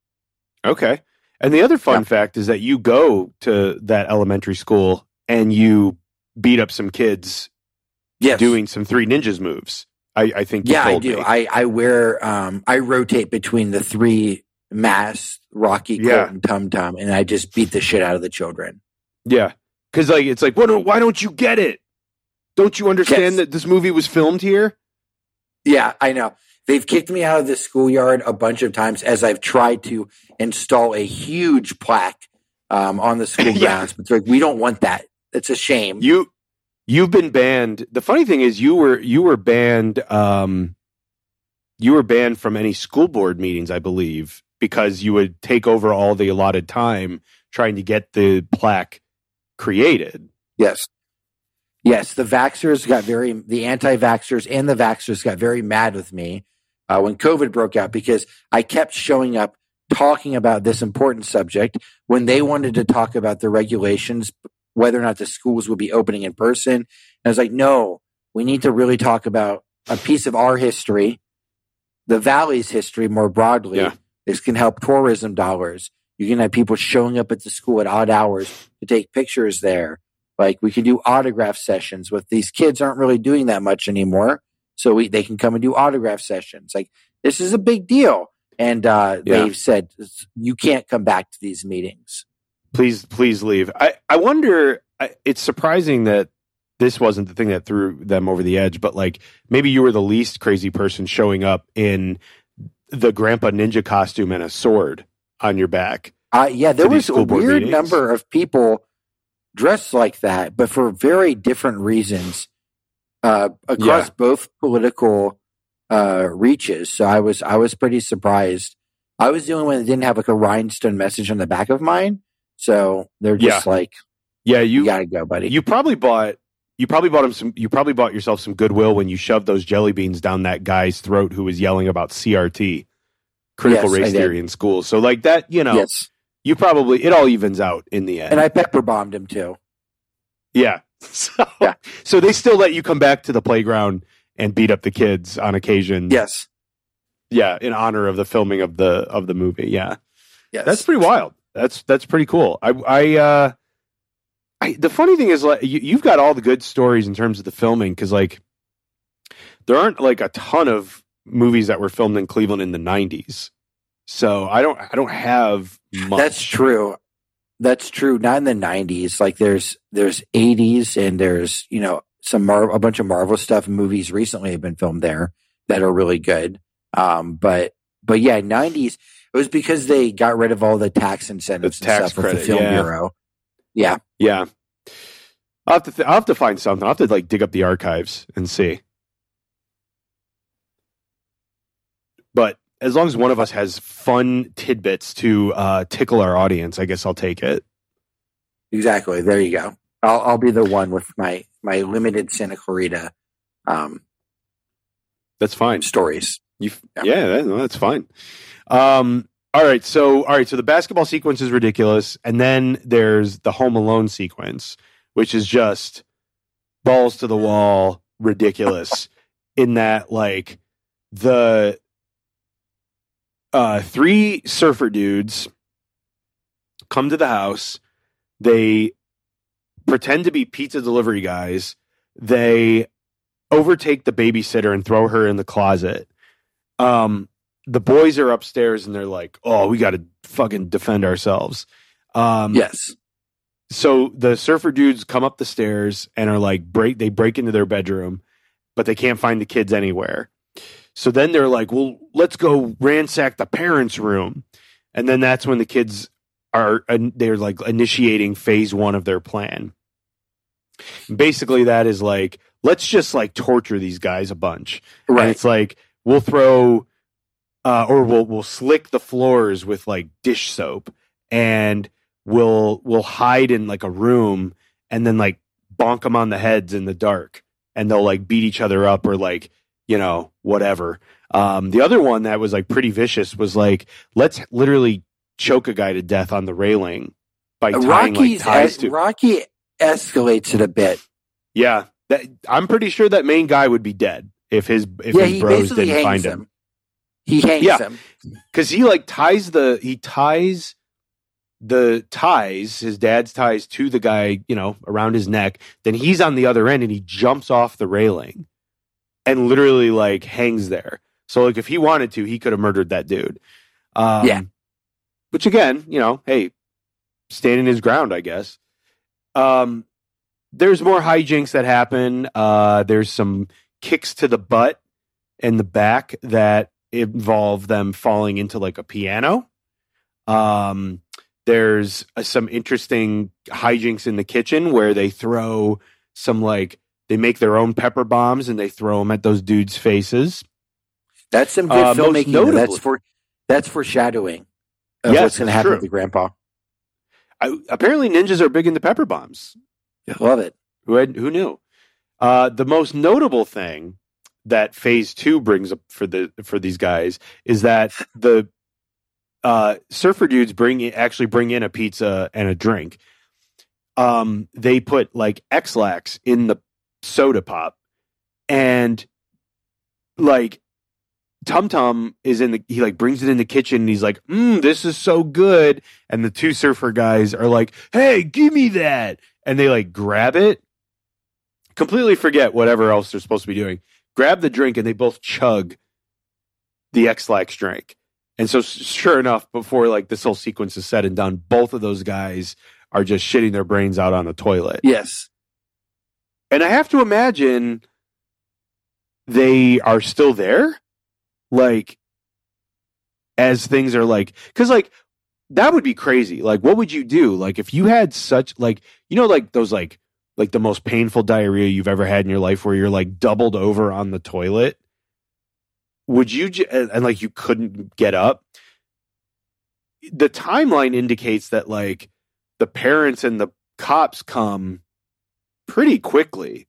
Okay. And the other fun
Yeah.
fact is that you go to that elementary school and you beat up some kids
Yes.
doing some three ninjas moves. I, I think
yeah, I do.
me.
I, I wear, um, I rotate between the three masks, Rocky, Colt,
Yeah.
and Tum Tum, and I just beat the shit out of the children.
yeah. Because like it's like, why don't, why don't you get it? Don't you understand
Yes.
that this movie was filmed here?
Yeah, I know. They've kicked me out of the schoolyard a bunch of times as I've tried to install a huge plaque um, on the school
Yeah.
grounds. But they're like, we don't want that. It's a shame.
You you've been banned. The funny thing is you were you were banned um you were banned from any school board meetings, I believe, because you would take over all the allotted time trying to get the plaque created.
yes. Yes, the vaxxers got very, the anti vaxxers and the vaxxers got very mad with me uh, when COVID broke out because I kept showing up talking about this important subject when they wanted to talk about the regulations, whether or not the schools would be opening in person. And I was like, no, we need to really talk about a piece of our history, the valley's history more broadly.
Yeah.
This can help tourism dollars. You can have people showing up at the school at odd hours to take pictures there. Like we can do autograph sessions with these kids aren't really doing that much anymore. So we, they can come and do autograph sessions. Like this is a big deal. And uh,
Yeah.
they've said you can't come back to these meetings.
Please please leave. I I wonder I, it's surprising that this wasn't the thing that threw them over the edge, but like maybe you were the least crazy person showing up in the grandpa ninja costume and a sword on your back.
Uh, yeah, there was a weird
meetings?
number of people dressed like that, but for very different reasons uh, across
Yeah.
both political uh, reaches. So I was I was pretty surprised. I was the only one that didn't have like a rhinestone message on the back of mine. So they're just like,
Yeah,
you,
you
gotta go, buddy.
you probably bought you probably bought him some you probably bought yourself some goodwill when you shoved those jelly beans down that guy's throat who was yelling about CRT critical
Yes,
race theory in school. So like that, you know,
yes,
you probably it all evens out in the end.
and I pepper bombed him too.
yeah. So
Yeah.
so they still let you come back to the playground and beat up the kids on occasion.
Yes,
Yeah, in honor of the filming of the of the movie. Yeah.
yes,
That's pretty wild. That's that's pretty cool. I I uh I the funny thing is like you, you've got all the good stories in terms of the filming because like there aren't like a ton of movies that were filmed in Cleveland in the '90s. So I don't I don't have much.
That's true. That's true. Not in the nineties. Like there's there's eighties and there's you know some Mar- a bunch of Marvel stuff movies recently have been filmed there that are really good. Um, but but yeah, nineties. It was because they got rid of all the tax incentives
The
and
tax
stuff with the film
yeah.
bureau. Yeah,
Yeah. I'll have to th- I'll have to find something. I'll have to like dig up the archives and see. But as long as one of us has fun tidbits to uh, tickle our audience, I guess I'll take it.
exactly. There you go. I'll I'll be the one with my my limited Santa Clarita um,
That's fine.
stories.
You,
Yeah.
yeah, that- no, that's fine. Um, all right, so all right, so the basketball sequence is ridiculous, and then there's the Home Alone sequence, which is just balls to the wall, ridiculous. in that, like the uh, three surfer dudes come to the house, they pretend to be pizza delivery guys, they overtake the babysitter and throw her in the closet. Um the boys are upstairs and they're like oh we got to fucking defend ourselves. Um
Yes.
so the surfer dudes come up the stairs and are like break they break into their bedroom but they can't find the kids anywhere so then they're like well let's go ransack the parents room. And then that's when the kids are they're like initiating phase one of their plan. Basically that is like let's just like torture these guys a bunch. And
Right.
it's like we'll throw uh, or we'll we'll slick the floors with like dish soap and we'll we'll hide in like a room and then like bonk them on the heads in the dark. And they'll like beat each other up or like you know whatever um the other one that was like pretty vicious was like let's literally choke a guy to death on the railing by tying like ties
es-
to
Rocky escalates it a bit.
yeah that i'm pretty sure that main guy would be dead if his if
yeah,
his bros didn't find
him.
him
He hangs
Yeah.
him.
because he like ties the he ties the ties his dad's ties to the guy you know around his neck then he's on the other end and he jumps off the railing and literally like hangs there so like if he wanted to he could have murdered that dude um,
Yeah.
which again you know hey standing his ground i guess um there's more hijinks that happen uh there's some kicks to the butt and the back that involve them falling into like a piano. Um, there's uh, some interesting hijinks in the kitchen where they throw some like they make their own pepper bombs and they throw them at those dudes' faces.
That's some good
Uh,
filmmaking. That's for that's foreshadowing of
Yes,
what's going to happen
true.
with the grandpa.
I, apparently, ninjas are big into pepper bombs.
I Love it.
Who had, who knew? Uh, the most notable thing that Phase Two brings up for the for these guys is that the uh, surfer dudes bring actually bring in a pizza and a drink. Um, they put like Ex-Lax in the soda pop, and like Tum Tum is in the he like brings it in the kitchen and he's like, mm, this is so good. And the two surfer guys are like, hey, give me that. And they like grab it, completely forget whatever else they're supposed to be doing. Grab the drink and they both chug the Ex-Lax drink. And so sure enough, before like this whole sequence is said and done, both of those guys are just shitting their brains out on the toilet.
Yes.
And I have to imagine they are still there. Like, as things are like, because like, that would be crazy. Like, what would you do? Like, if you had such, like, you know, like those, like, like the most painful diarrhea you've ever had in your life where you're like doubled over on the toilet. Would you, j- and, and like you couldn't get up? The timeline indicates that like the parents and the cops come pretty quickly.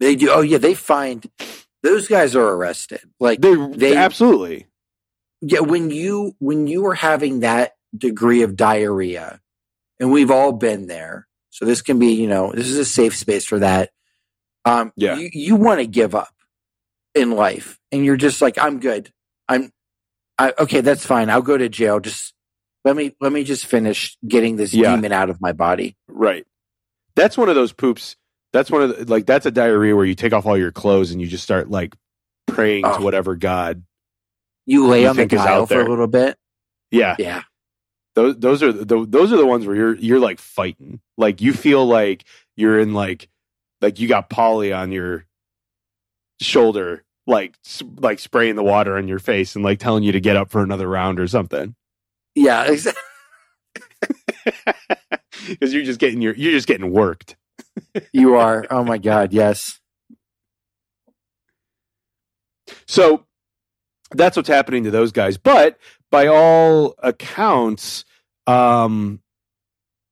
They do. Oh yeah, they find those guys are arrested. Like
They,
they
absolutely.
yeah, when you when you are having that degree of diarrhea, and we've all been there. So this can be, you know, this is a safe space for that. Um,
Yeah.
you, you want to give up in life, and you're just like, I'm good. I'm, I, okay, that's fine. I'll go to jail. Just let me let me just finish getting this
Yeah.
demon out of my body.
Right. That's one of those poops. That's one of the, like that's a diarrhea where you take off all your clothes and you just start like praying
Oh.
to whatever god.
You lay
You
on the
think is
tile
out
for a little bit.
Yeah.
Yeah,
Those those are the, those are the ones where you're you're like fighting. Like you feel like you're in like like you got Polly on your shoulder like like spraying the water on your face and like telling you to get up for another round or something.
yeah, exactly.
Cuz you're just getting your you're just getting worked.
You are. Oh my god, yes.
So that's what's happening to those guys. But by all accounts, um,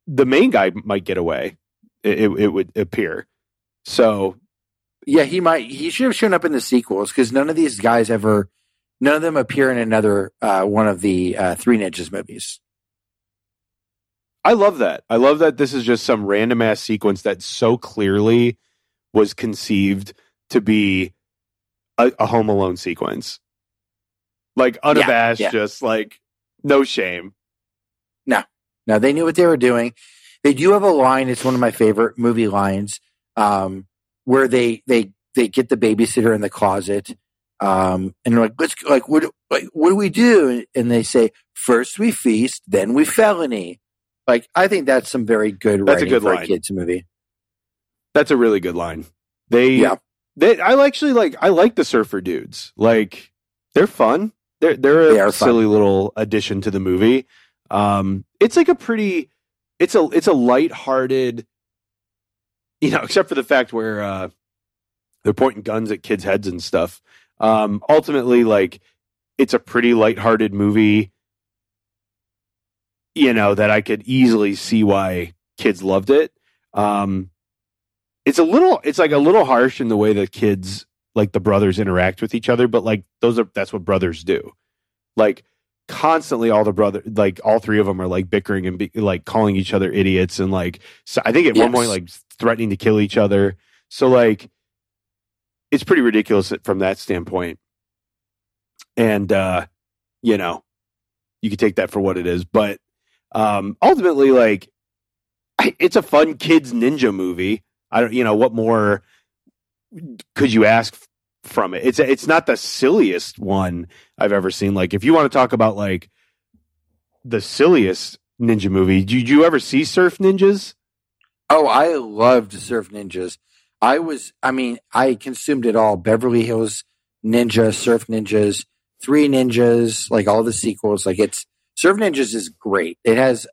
the main guy might get away. It, it, it would appear. So
Yeah, he might. He should have shown up in the sequels because none of these guys ever, none of them appear in another uh, one of the uh, Three Ninjas movies.
I love that. I love that this is just some random ass sequence that so clearly was conceived to be a, a Home Alone sequence. Like unabashed,
yeah.
just like no shame.
No, no, they knew what they were doing. They do have a line. It's one of my favorite movie lines, um, where they they they get the babysitter in the closet, um, and they're like, "Let's like what like what do we do?" And they say, first we feast, then we felony." Like I think that's some very good
That's a
writing
good
for
line.
a kids movie.
That's a really good line. They
Yeah.
They I actually like I like the surfer dudes. Like they're fun. They're they're a
They are fun.
silly little addition to the movie. Um it's like a pretty it's a it's a lighthearted you know, except for the fact where uh they're pointing guns at kids' heads and stuff. Um ultimately like it's a pretty lighthearted movie you know that I could easily see why kids loved it. Um it's a little it's like a little harsh in the way that kids like the brothers interact with each other but like those are that's what brothers do like constantly all the brother like all three of them are like bickering and be, like calling each other idiots and like so i think at one point like threatening to kill each other so like it's pretty ridiculous from that standpoint and uh, you know, you can take that for what it is. But um, ultimately, like, it's a fun kids ninja movie. I don't, you know, what more could you ask from it? It's it's not the silliest one I've ever seen. Like, if you want to talk about like the silliest ninja movie, did you ever see Surf Ninjas?
Oh, I loved Surf Ninjas. I was, I mean, I consumed it all. Beverly Hills Ninja, Surf Ninjas, Three Ninjas, like all the sequels. Like it's Surf Ninjas is great. It has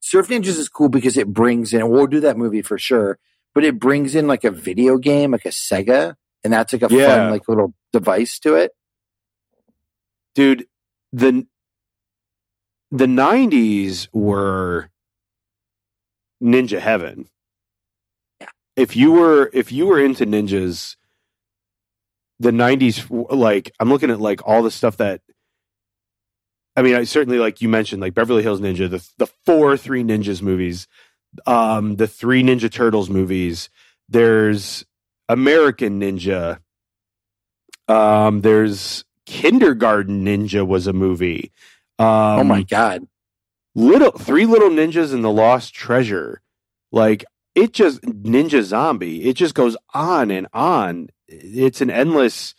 Surf Ninjas is cool because it brings in. We'll do that movie for sure, but it brings in like a video game, like a Sega, and that's like a
Yeah.
fun like little device to it.
dude the the 90s were ninja heaven
Yeah.
if you were if you were into ninjas the 90s like i'm looking at like all the stuff that i mean i certainly like you mentioned like beverly hills ninja the the four three ninjas movies um the three ninja turtles movies. There's american ninja. Um there's kindergarten ninja was a movie. Um
oh my god!
little three little ninjas and the lost treasure. Like it just ninja zombie it just goes on and on. It's an endless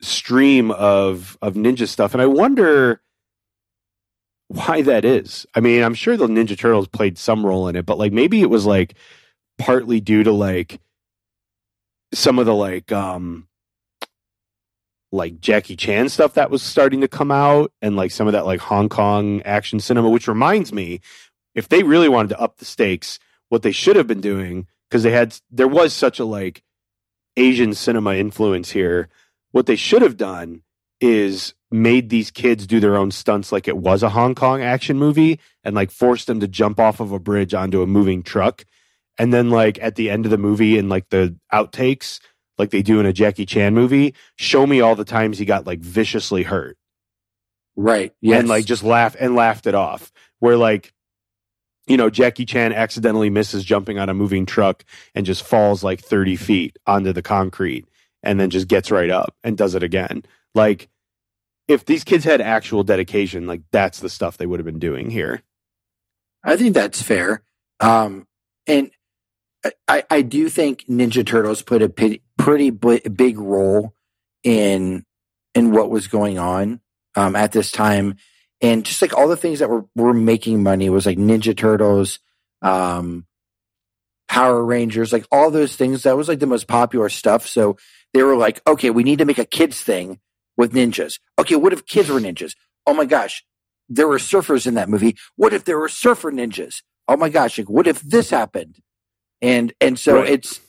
stream of of ninja stuff. And i wonder why that is. I mean i'm sure the ninja turtles played some role in it but like maybe it was like partly due to like some of the like um like Jackie Chan stuff that was starting to come out and like some of that like Hong Kong action cinema, which reminds me, if they really wanted to up the stakes, what they should have been doing, because they had there was such a like Asian cinema influence here, what they should have done is made these kids do their own stunts like it was a Hong Kong action movie and like forced them to jump off of a bridge onto a moving truck. And then like at the end of the movie and like the outtakes, like they do in a Jackie Chan movie, show me all the times he got like viciously hurt
Right? Yes.
and like just laugh and laughed it off. Where like, you know, Jackie Chan accidentally misses jumping on a moving truck and just falls like 30 feet onto the concrete and then just gets right up and does it again. Like, if these kids had actual dedication, like that's the stuff they would have been doing here.
I think that's fair. Um, and I, I do think Ninja Turtles played a pretty, pretty big role in in what was going on um, at this time, and just like all the things that were were making money was like Ninja Turtles, um, Power Rangers, like all those things. That was like the most popular stuff. So they were like, okay, we need to make a kids thing with ninjas. Okay, what if kids were ninjas? Oh my gosh, there were surfers in that movie. What if there were surfer ninjas? Oh my gosh, like what if this happened? And and so
Right.
it's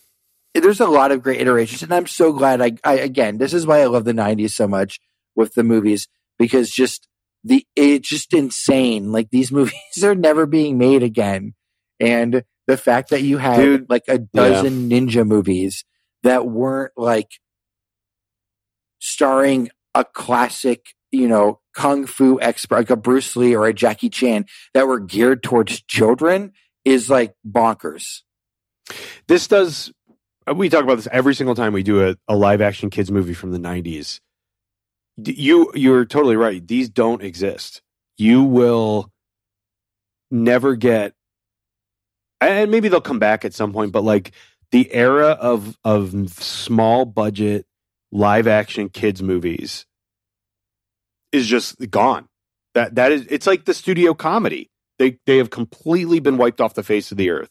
there's a lot of great iterations, and I'm so glad. I, I again, this is why I love the '90s so much with the movies because just the it's just insane. Like these movies are never being made again, and the fact that you had
Dude,
like a dozen ninja movies that weren't like starring a classic, you know, kung fu expert like a Bruce Lee or a Jackie Chan that were geared towards children is like bonkers.
This does, uh, we talk about this every single time we do a, a live action kids movie from the 90s. You, you're totally right. These don't exist. You will never get, and maybe they'll come back at some point, but like the era of, of small budget live action kids movies is just gone. That, that is, it's like the studio comedy. They, they have completely been wiped off the face of the earth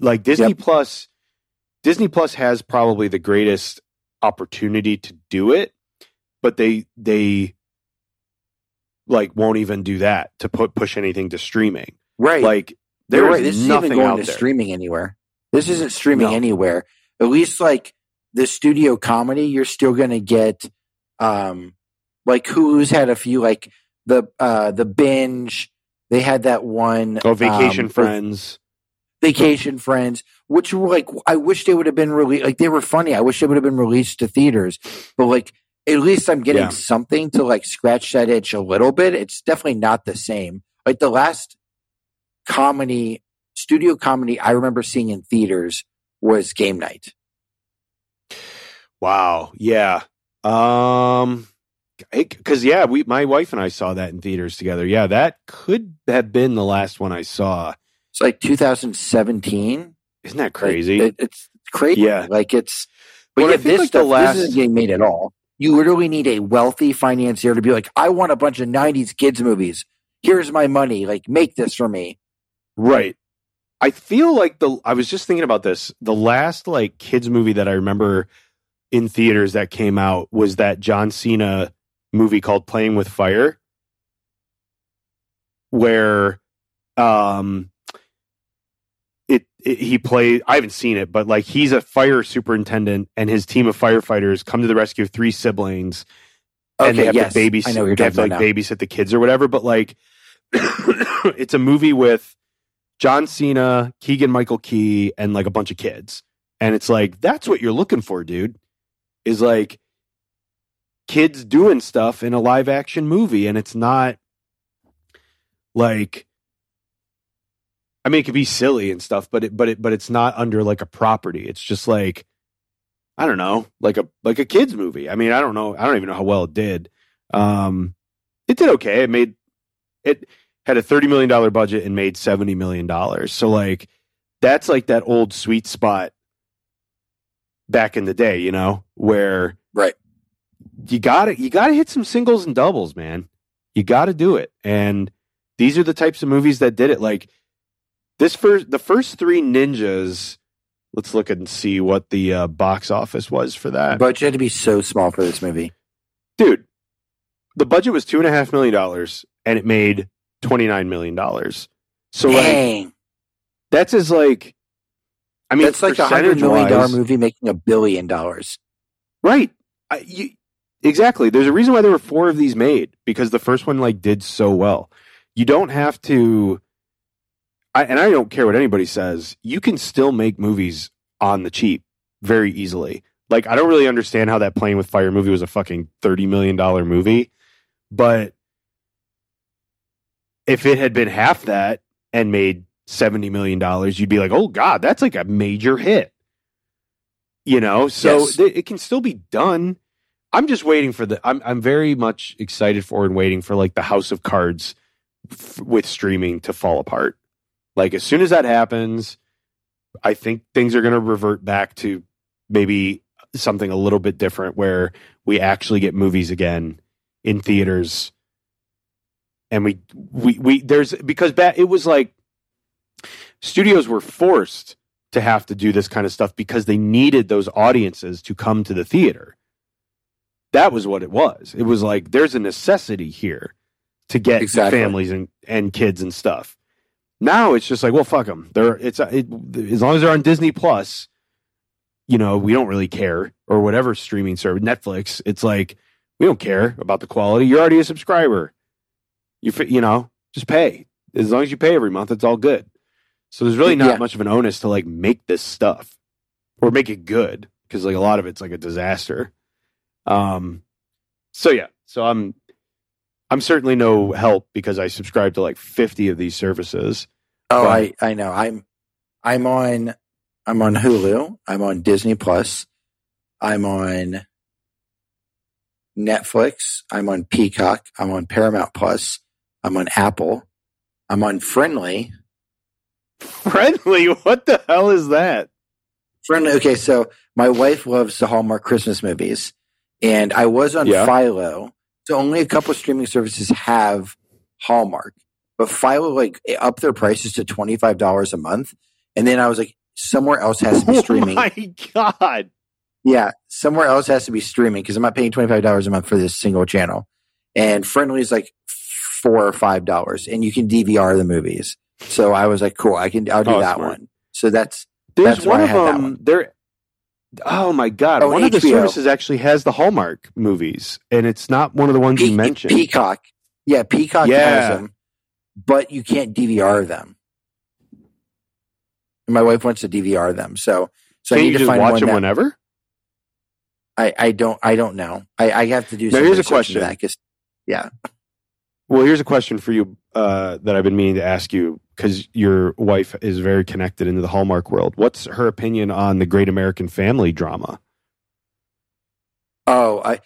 like Disney
Yep.
Plus Disney Plus has probably the greatest opportunity to do it, but they they like won't even do that to put push anything to streaming.
Right.
Like
You're
there's
right.
Nothing
even going
out
to
there.
streaming anywhere. This isn't streaming
No.
anywhere. At least like the studio comedy, you're still going to get, um, like Hulu's had a few, like the, uh, the binge. They had that one.
Oh, Vacation
um,
Friends.
Vacation Friends, which were like, I wish they would have been released. Like they were funny. I wish they would have been released to theaters, but like, at least I'm getting
Yeah.
something to like scratch that itch a little bit. It's definitely not the same. Like the last comedy, studio comedy I remember seeing in theaters was Game Night.
Wow. Yeah. Um because yeah, we my wife and I saw that in theaters together. Yeah, that could have been the last one I saw.
It's like 2017.
Isn't that crazy?
Like, it, it's crazy.
Yeah.
Like it's. But
Well, think,
this
like, the last-
this isn't getting made at all. You literally need a wealthy financier to be like, I want a bunch of 90s kids movies. Here's my money. Like, make this for me.
Right. I feel like the I was just thinking about this. The last like kids movie that I remember in theaters that came out was that John Cena movie called Playing with Fire where um it, it he played I haven't seen it but like he's a fire superintendent and his team of firefighters come to the rescue of three siblings and they have
yes.
to babysit
I know you're
they have to like
now.
babysit the kids or whatever but like it's a movie with John Cena, Keegan Michael Key, and like a bunch of kids. And it's like, that's what you're looking for, dude. Is like kids doing stuff in a live action movie. And it's not like I mean it could be silly and stuff, but it but it but it's not under like a property. It's just like I don't know, like a like a kids movie. I mean, I don't know. I don't even know how well it did. Um it did okay. It made it had a $30 million budget and made $70 million. So, like, that's like that old sweet spot back in the day, you know, where
Right.
you gotta you gotta hit some singles and doubles, man. You gotta do it. And these are the types of movies that did it. Like this first the first three ninjas, let's look and see what the uh, box office was for that.
Budget had to be so small for this movie.
Dude, the budget was two and a half million dollars and it made twenty nine million dollars. So like that's as like I mean
it's like a hundred million dollar movie making a billion dollars.
Right. I, you, exactly. There's a reason why there were four of these made because the first one like did so well. You don't have to. I, and I don't care what anybody says. You can still make movies on the cheap very easily. Like I don't really understand how that Playing with Fire movie was a fucking thirty million dollar movie, but if it had been half that and made seventy million dollars, you'd be like, "Oh God, that's like a major hit." You know, so
Yes.
th- it can still be done. I'm just waiting for the. I'm I'm very much excited for and waiting for like the House of Cards f- with streaming to fall apart. Like as soon as that happens, I think things are going to revert back to maybe something a little bit different where we actually get movies again in theaters and we we we there's because back it was like studios were forced to have to do this kind of stuff because they needed those audiences to come to the theater. That was what it was. It was like there's a necessity here to get
Exactly.
families and, and kids and stuff. Now it's just like well fuck them they're it's uh, it, as long as they're on disney plus you know we don't really care or whatever streaming service netflix it's like we don't care about the quality. You're already a subscriber you you know just pay as long as you pay every month it's all good so there's really not
Yeah.
much of an onus to like make this stuff or make it good because like a lot of it's like a disaster um so yeah so i'm i'm certainly no help because i subscribe to like 50 of these services
Oh. I, I know. I'm I'm on I'm on Hulu. I'm on Disney Plus. I'm on Netflix. I'm on Peacock. I'm on Paramount Plus. I'm on Apple. I'm on Friendly.
friendly what the hell is that
Friendly. Okay, so my wife loves the Hallmark Christmas movies, and I was on
Yeah.
Philo. So only a couple streaming services have Hallmark, but Philo like up their prices to twenty five dollars a month, and then I was like, somewhere else has to be oh streaming.
oh my god
Yeah, somewhere else has to be streaming because I'm not paying twenty five dollars a month for this single channel. And Friendly is like four or five dollars, and you can DVR the movies. So I was like, cool, I can. I'll do
Oh,
that
smart.
one. So that's
There's
That's
one of them.
one.
There. Oh my god!
Oh,
one of the services actually has the Hallmark movies, and it's not one of the ones you mentioned.
Peacock. Yeah, Peacock
Yeah.
has them, but you can't DVR them. And my wife wants to DVR them, so so I need
you
to
just
find
watch
one
them whenever?
I, I don't I don't know. I, I have to do.
Now,
some
here's a question.
That yeah,
Well, here's a question for you uh, that I've been meaning to ask you because your wife is very connected into the Hallmark world. What's her opinion on the Great American Family drama?
Oh, I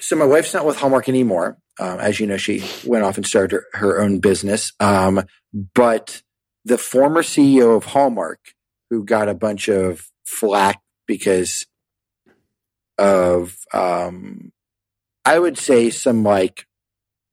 so my wife's not with Hallmark anymore. Um, as you know, she went off and started her, her own business. Um, but the former CEO of Hallmark, who got a bunch of flack because of, um, I would say some like,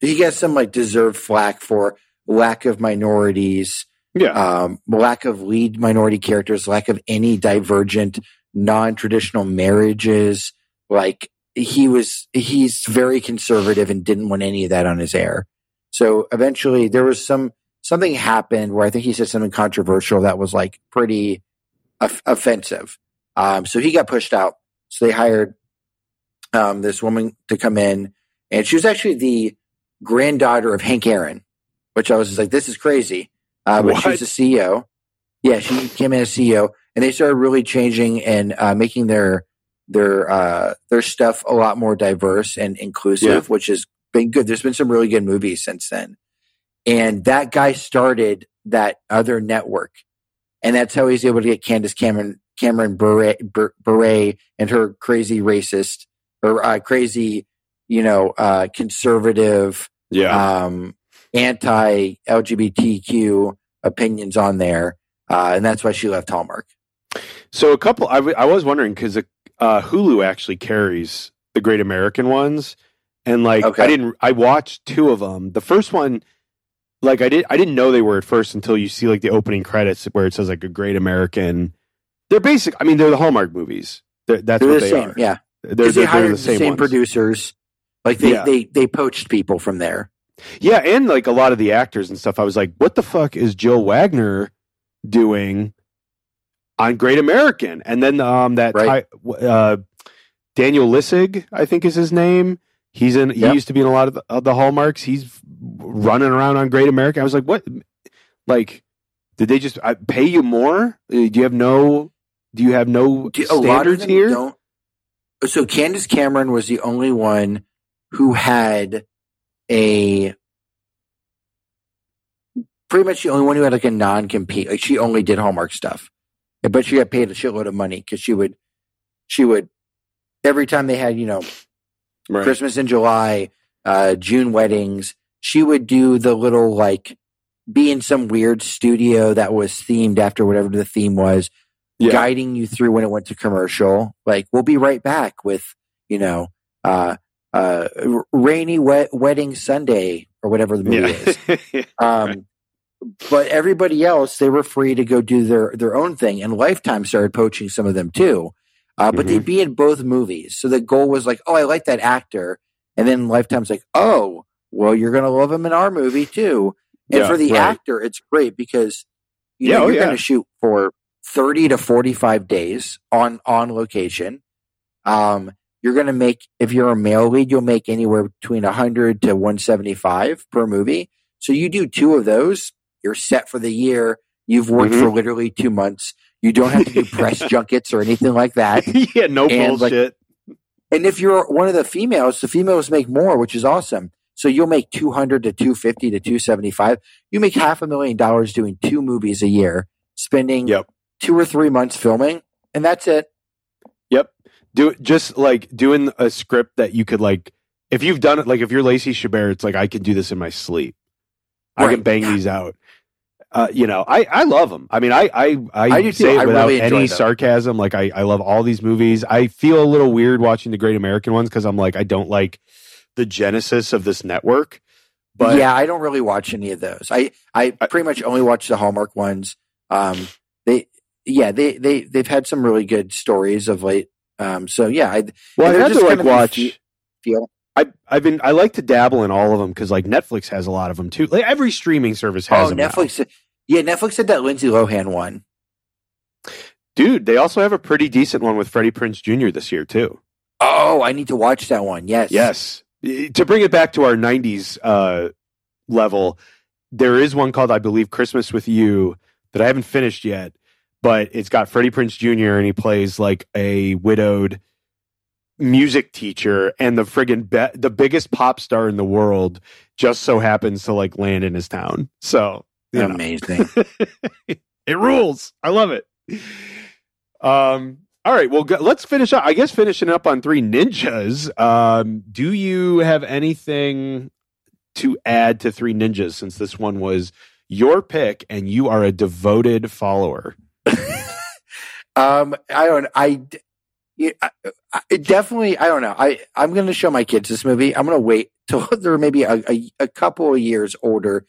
he got some like deserved flack for lack of minorities,
Yeah.
um, lack of lead minority characters, lack of any divergent, non-traditional marriages. Like he was, he's very conservative and didn't want any of that on his air. So eventually there was some, something happened where I think he said something controversial that was like pretty off- offensive. Um, so he got pushed out. So they hired, um, this woman to come in and she was actually the granddaughter of Hank Aaron, which I was just like, this is crazy. Uh, but she was
What?
CEO. Yeah, she came in as CEO, and they started really changing and uh, making their their uh, their stuff a lot more diverse and inclusive, which has been good. There's been some really good movies since then, and that guy started that other network, and that's how he's able to get Candace Cameron Cameron Bure, Bure, Bure and her crazy racist or uh, crazy, you know, uh, conservative
yeah.
um, anti LGBTQ opinions on there, uh, and that's why she left Hallmark.
So a couple, I, w- I was wondering because uh, Hulu actually carries the Great American ones, and like
Okay.
I didn't, I watched two of them. The first one, like I did, I didn't know they were at first until you see like the opening credits where it says like a Great American. They're basic. I mean, they're the Hallmark movies. They're, that's
They're
what
the
they
same,
are.
yeah.
They're, they're,
they hired
they're
the same,
ones.
producers. Like they,
Yeah.
they they poached people from there.
Yeah, and like a lot of the actors and stuff. I was like, what the fuck is Jill Wagner doing on Great American? And then um that
Right.
Ty- uh, Daniel Lissing, I think is his name. He's in. He
Yep.
used to be in a lot of the, of the hallmarks. He's running around on Great American. I was like, what? Like, did they just uh, pay you more? Uh, Do you have no? Do you have no
Do- a lot of
standards here?
don't. So Candace Cameron was the only one who had a pretty much the only one who had like a non compete. Like she only did Hallmark stuff, but she got paid a shitload of money because she would she would every time they had you know
Right.
Christmas in July, uh, June weddings. She would do the little like be in some weird studio that was themed after whatever the theme was,
Yeah.
guiding you through when it went to commercial. Like we'll be right back with you know uh, uh, rainy wet wedding Sunday or whatever the movie is.
Yeah.
Um, but everybody else, they were free to go do their their own thing, and Lifetime started poaching some of them too. Uh, but they'd be in both movies, so the goal was like, oh, I like that actor, and then Lifetime's like, oh, well, you're gonna love him in our movie too. And
Yeah,
for the
right.
actor, it's great because you
Yeah,
know
oh,
you're
yeah.
gonna shoot for thirty to forty five days on on location. Um, you're gonna make if you're a male lead, you'll make anywhere between hundred to one seventy five per movie. So you do two of those, you're set for the year. You've worked
Mhm.
for literally two months. You don't have to do press junkets or anything like that.
yeah, no
And, like,
bullshit.
And if you're one of the females, the females make more, which is awesome. So you'll make 200 to 250 to 275. You make half a million dollars doing two movies a year, spending
Yep.
two or three months filming, and that's it.
Do just like doing a script that you could like if you've done it like if you're Lacey Chabert, it's like I can do this in my sleep. I can bang these out. Uh, you know, I, I love them. I mean, I I, I,
I
say it
I
without
really
any
them.
sarcasm. Like I, I love all these movies. I feel a little weird watching the Great American ones because I'm like I don't like the genesis of this network. But
yeah, I don't really watch any of those. I, I
I-
pretty much only watch the Hallmark ones. Um, they, yeah, they, they, they've had some really good stories of late. Um, so yeah, I,
well, I had to
just
like watch.
fe- feel
I I've been I like to dabble in all of them because like Netflix has a lot of them too. Like every streaming service has
oh,
them now.
Netflix. Yeah, Netflix had that Lindsay Lohan one.
Dude, they also have a pretty decent one with Freddie Prinze Jr. this year too.
Oh, I need to watch that one. Yes.
Yes. To bring it back to our 90s uh, level, there is one called, I believe, Christmas with You that I haven't finished yet, but it's got Freddie Prinze Jr. and he plays like a widowed music teacher and the friggin' be- the biggest pop star in the world just so happens to like land in his town. So.
Amazing.
it rules. I love it. Um, All right, well, go, let's finish up. I guess finishing up on Three Ninjas. Um, do you have anything to add to Three Ninjas since this one was your pick and you are a devoted follower?
Um, I don't. I, I, I definitely. I don't know. I I'm going to show my kids this movie. I'm going to wait till they're maybe a, a, a couple of years older,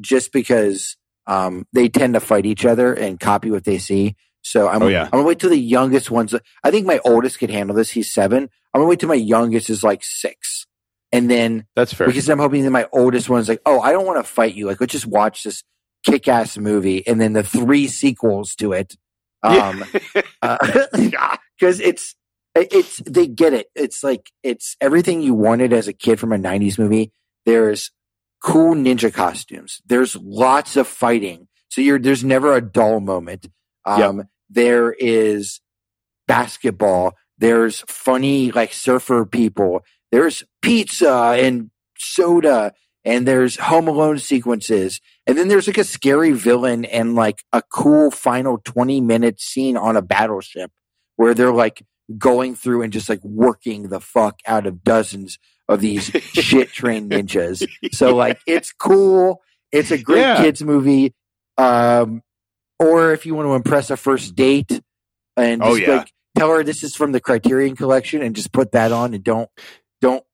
just because um they tend to fight each other and copy what they see. So I'm
Oh, yeah.
I'm gonna wait till the youngest ones. I think my oldest could handle this. He's seven. I'm gonna wait till my youngest is like six, and then
That's fair.
because I'm hoping that my oldest one's like, oh, I don't want to fight you. Like, let's just watch this kick ass movie and then the three sequels to it. Um, because it's, it's, they get it. It's like, it's everything you wanted as a kid from a 90s movie. There's cool ninja costumes, there's lots of fighting. So you're, there's never a dull moment. Um, there is basketball. There's funny, like surfer people. There's pizza and soda and there's home alone sequences. And then there's like a scary villain and like a cool final 20 minute scene on a battleship where they're like going through and just like working the fuck out of dozens of these shit trained ninjas. So like it's cool. It's a great
Yeah.
kids movie. Um, or if you want to impress a first date and
Oh,
just
yeah.
like tell her this is from the Criterion collection and just put that on and don't don't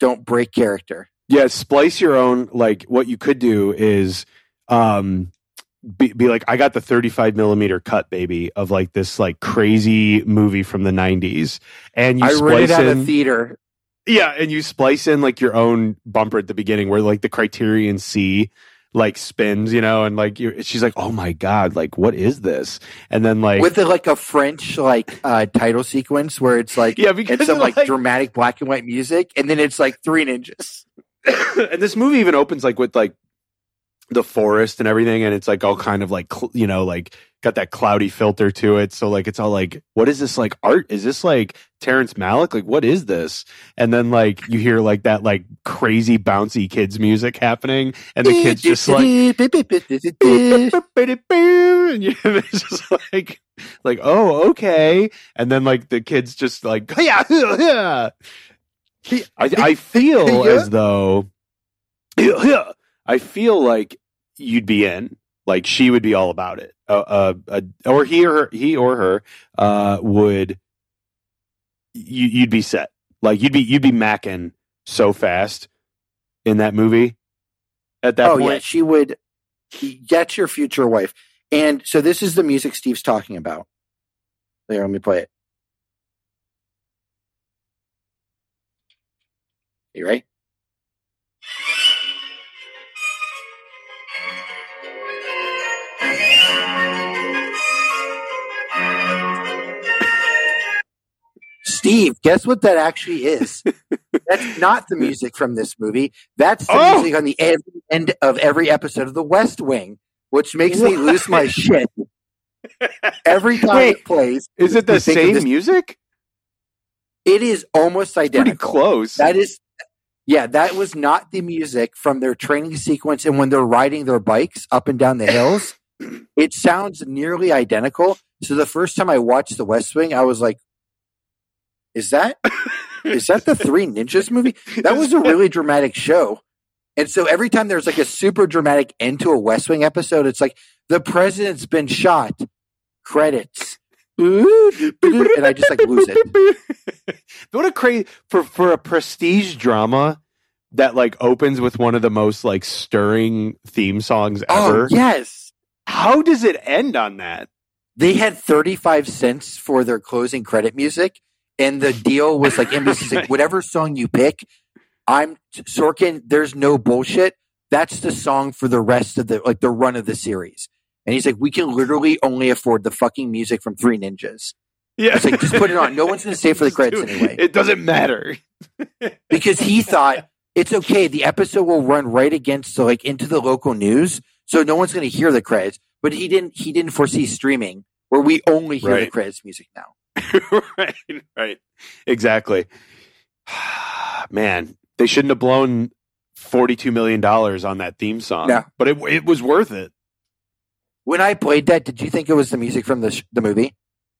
don't break character.
Yeah, splice your own. Like what you could do is, um, be, be like, I got the 35 millimeter cut, baby, of like this like crazy movie from the 90s, and you
I
splice
rented out a theater.
yeah, and you splice in like your own bumper at the beginning where like the Criterion C like spins, you know, and like she's like, oh my god, like what is this? And then like
with the, like a French like uh, title sequence where it's like
yeah, because
it's some like,
like
dramatic black and white music, and then it's like three ninjas.
and this movie even opens like with like the forest and everything and it's like all kind of like you know like got that cloudy filter to it. So like it's all like what is this like art? Is this like Terrence Malick? Like what is this? And then like you hear like that like crazy bouncy kids music happening and the kids just like and you- it's just like like oh okay. And then like the kids just like yeah I, I feel
Yeah.
as though I feel like you'd be in like she would be all about it uh, uh, uh or he or her, he or her uh would you you'd be set like you'd be you'd be macking so fast in that movie at that
oh
point
yeah, she would. Get your future wife. And so this is the music Steve's talking about. Here, let me play it. You ready? Steve, guess what that actually is? That's not the music from this movie. That's the
Oh!
music on the every end of every episode of The West Wing, which makes me lose my shit every time
Wait,
it plays.
is it the
you think of
same music
It is almost identical.
pretty close
That is, yeah, that was not the music from their training sequence and when they're riding their bikes up and down the hills. it sounds nearly identical. So the first time I watched The West Wing, I was like, "Is that is that the Three Ninjas movie?" That was a really dramatic show. And so every time there's like a super dramatic end to a West Wing episode, it's like the president's been shot. Credits. And I just like lose it.
what a crazy for for a prestige drama that like opens with one of the most like stirring theme songs oh, ever.
Oh, yes.
How does it end on that?
They had 35 cents for their closing credit music. And the deal was like NBC's like, whatever song you pick, I'm Sorkin, there's no bullshit. That's the song for the rest of the like the run of the series. And he's like, we can literally only afford the fucking music from Three Ninjas.
Yeah,
It's like, just put it on. No one's going to stay for the credits anyway.
It doesn't matter.
Because he thought it's okay. The episode will run right against the like into the local news, so no one's going to hear the credits. But he didn't. He didn't foresee streaming, where we only hear the credits music now.
right, right, exactly. Man, they shouldn't have blown forty-two million dollars on that theme song.
No.
but it it was worth it.
When I played that, did you think it was the music from the sh- the movie?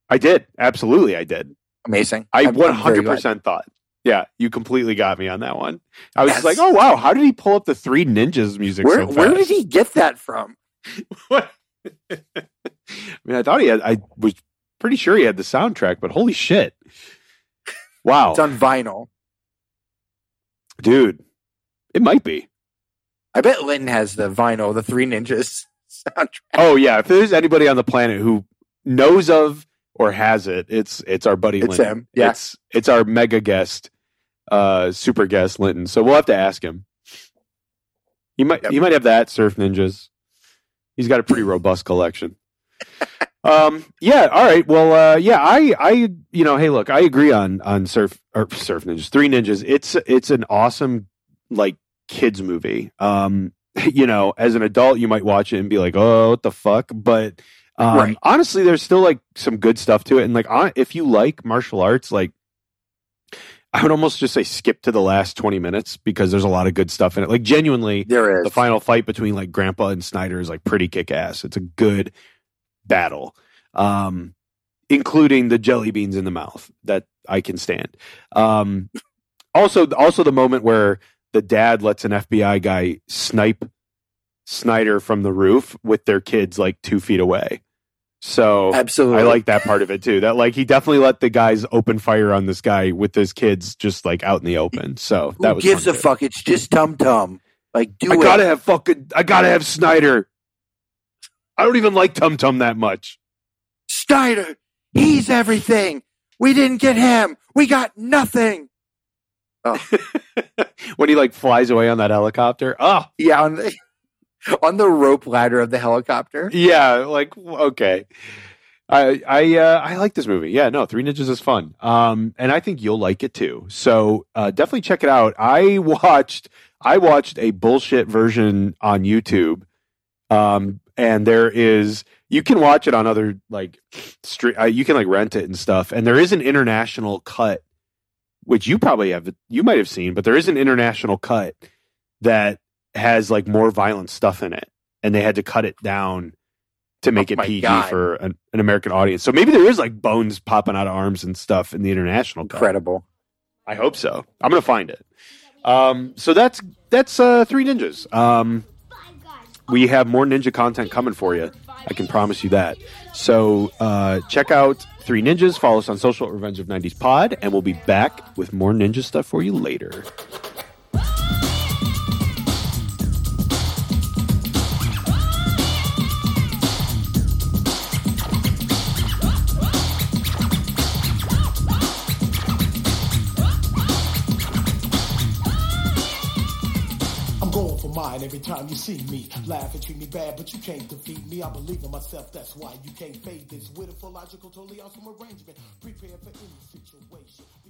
I did. Absolutely, I did.
Amazing.
I
I'm- I'm very
hundred
glad.
percent thought. Yeah, you completely got me on that one. I was just
Yes.
like, oh wow, how did he pull up the Three Ninjas music
Where
so fast?
where did he get that from?
What? I mean, I thought he had. I was pretty sure he had the soundtrack, but holy shit! Wow,
It's on vinyl.
dude, it might be.
I bet Linton has the vinyl, the Three Ninjas soundtrack.
Oh yeah, if there's anybody on the planet who knows of or has it, it's it's our buddy.
It's
Linton.
him, yeah.
it's it's our mega guest, uh, super guest Linton. So we'll have to ask him. You might
Yep.
he might have that Surf Ninjas. He's got a pretty robust collection. um yeah all right well uh yeah i i you know hey look i agree on on surf or surf ninjas three ninjas it's it's an awesome like kids movie um you know as an adult you might watch it and be like oh what the fuck? But um
Right.
honestly there's still like some good stuff to it. And like if you like martial arts like i would almost just say skip to the last 20 minutes because there's a lot of good stuff in it. Like genuinely
There is.
the final fight between like grandpa and snyder is like pretty kick-ass. It's a good battle um including the jelly beans in the mouth that i can stand. Um also also the moment where the dad lets an fbi guy snipe snyder from the roof with their kids like two feet away so
Absolutely.
I like that part of it too. That like he definitely let the guys open fire on this guy with his kids just like out in the open. So
Who
that was
gives a fuck? It's just Tum Tum. Like, do
I
it.
gotta have fucking. I gotta have Snyder. I don't even like Tum Tum that much.
Snyder, he's everything. We didn't get him. We got nothing.
when he like flies away on that helicopter. Oh
Yeah, on the on the rope ladder of the helicopter.
yeah, like okay. I I uh, I like this movie. Yeah, no, Three Ninjas is fun. Um, and I think you'll like it too. So uh, definitely check it out. I watched I watched a bullshit version on YouTube. Um, and there is you can watch it on other like street. Uh, you can like rent it and stuff. And there is an international cut, which you probably have you might have seen, but there is an international cut that has like more violent stuff in it, and they had to cut it down to make
Oh
it PG
God.
for an, an American audience. So maybe there is like bones popping out of arms and stuff in the international cut.
Incredible.
I hope so. I'm gonna find it. Um, so that's that's uh, three ninjas. Um, we have more ninja content coming for you. I can promise you that. So uh, check out Three Ninjas. Follow us on social at Revenge of 90s Pod, and we'll be back with more ninja stuff for you later.
Every time you see me. Laugh and treat me bad, but you can't defeat me. I believe in myself, that's why you can't fade this. With a logical, totally awesome arrangement. Prepare for any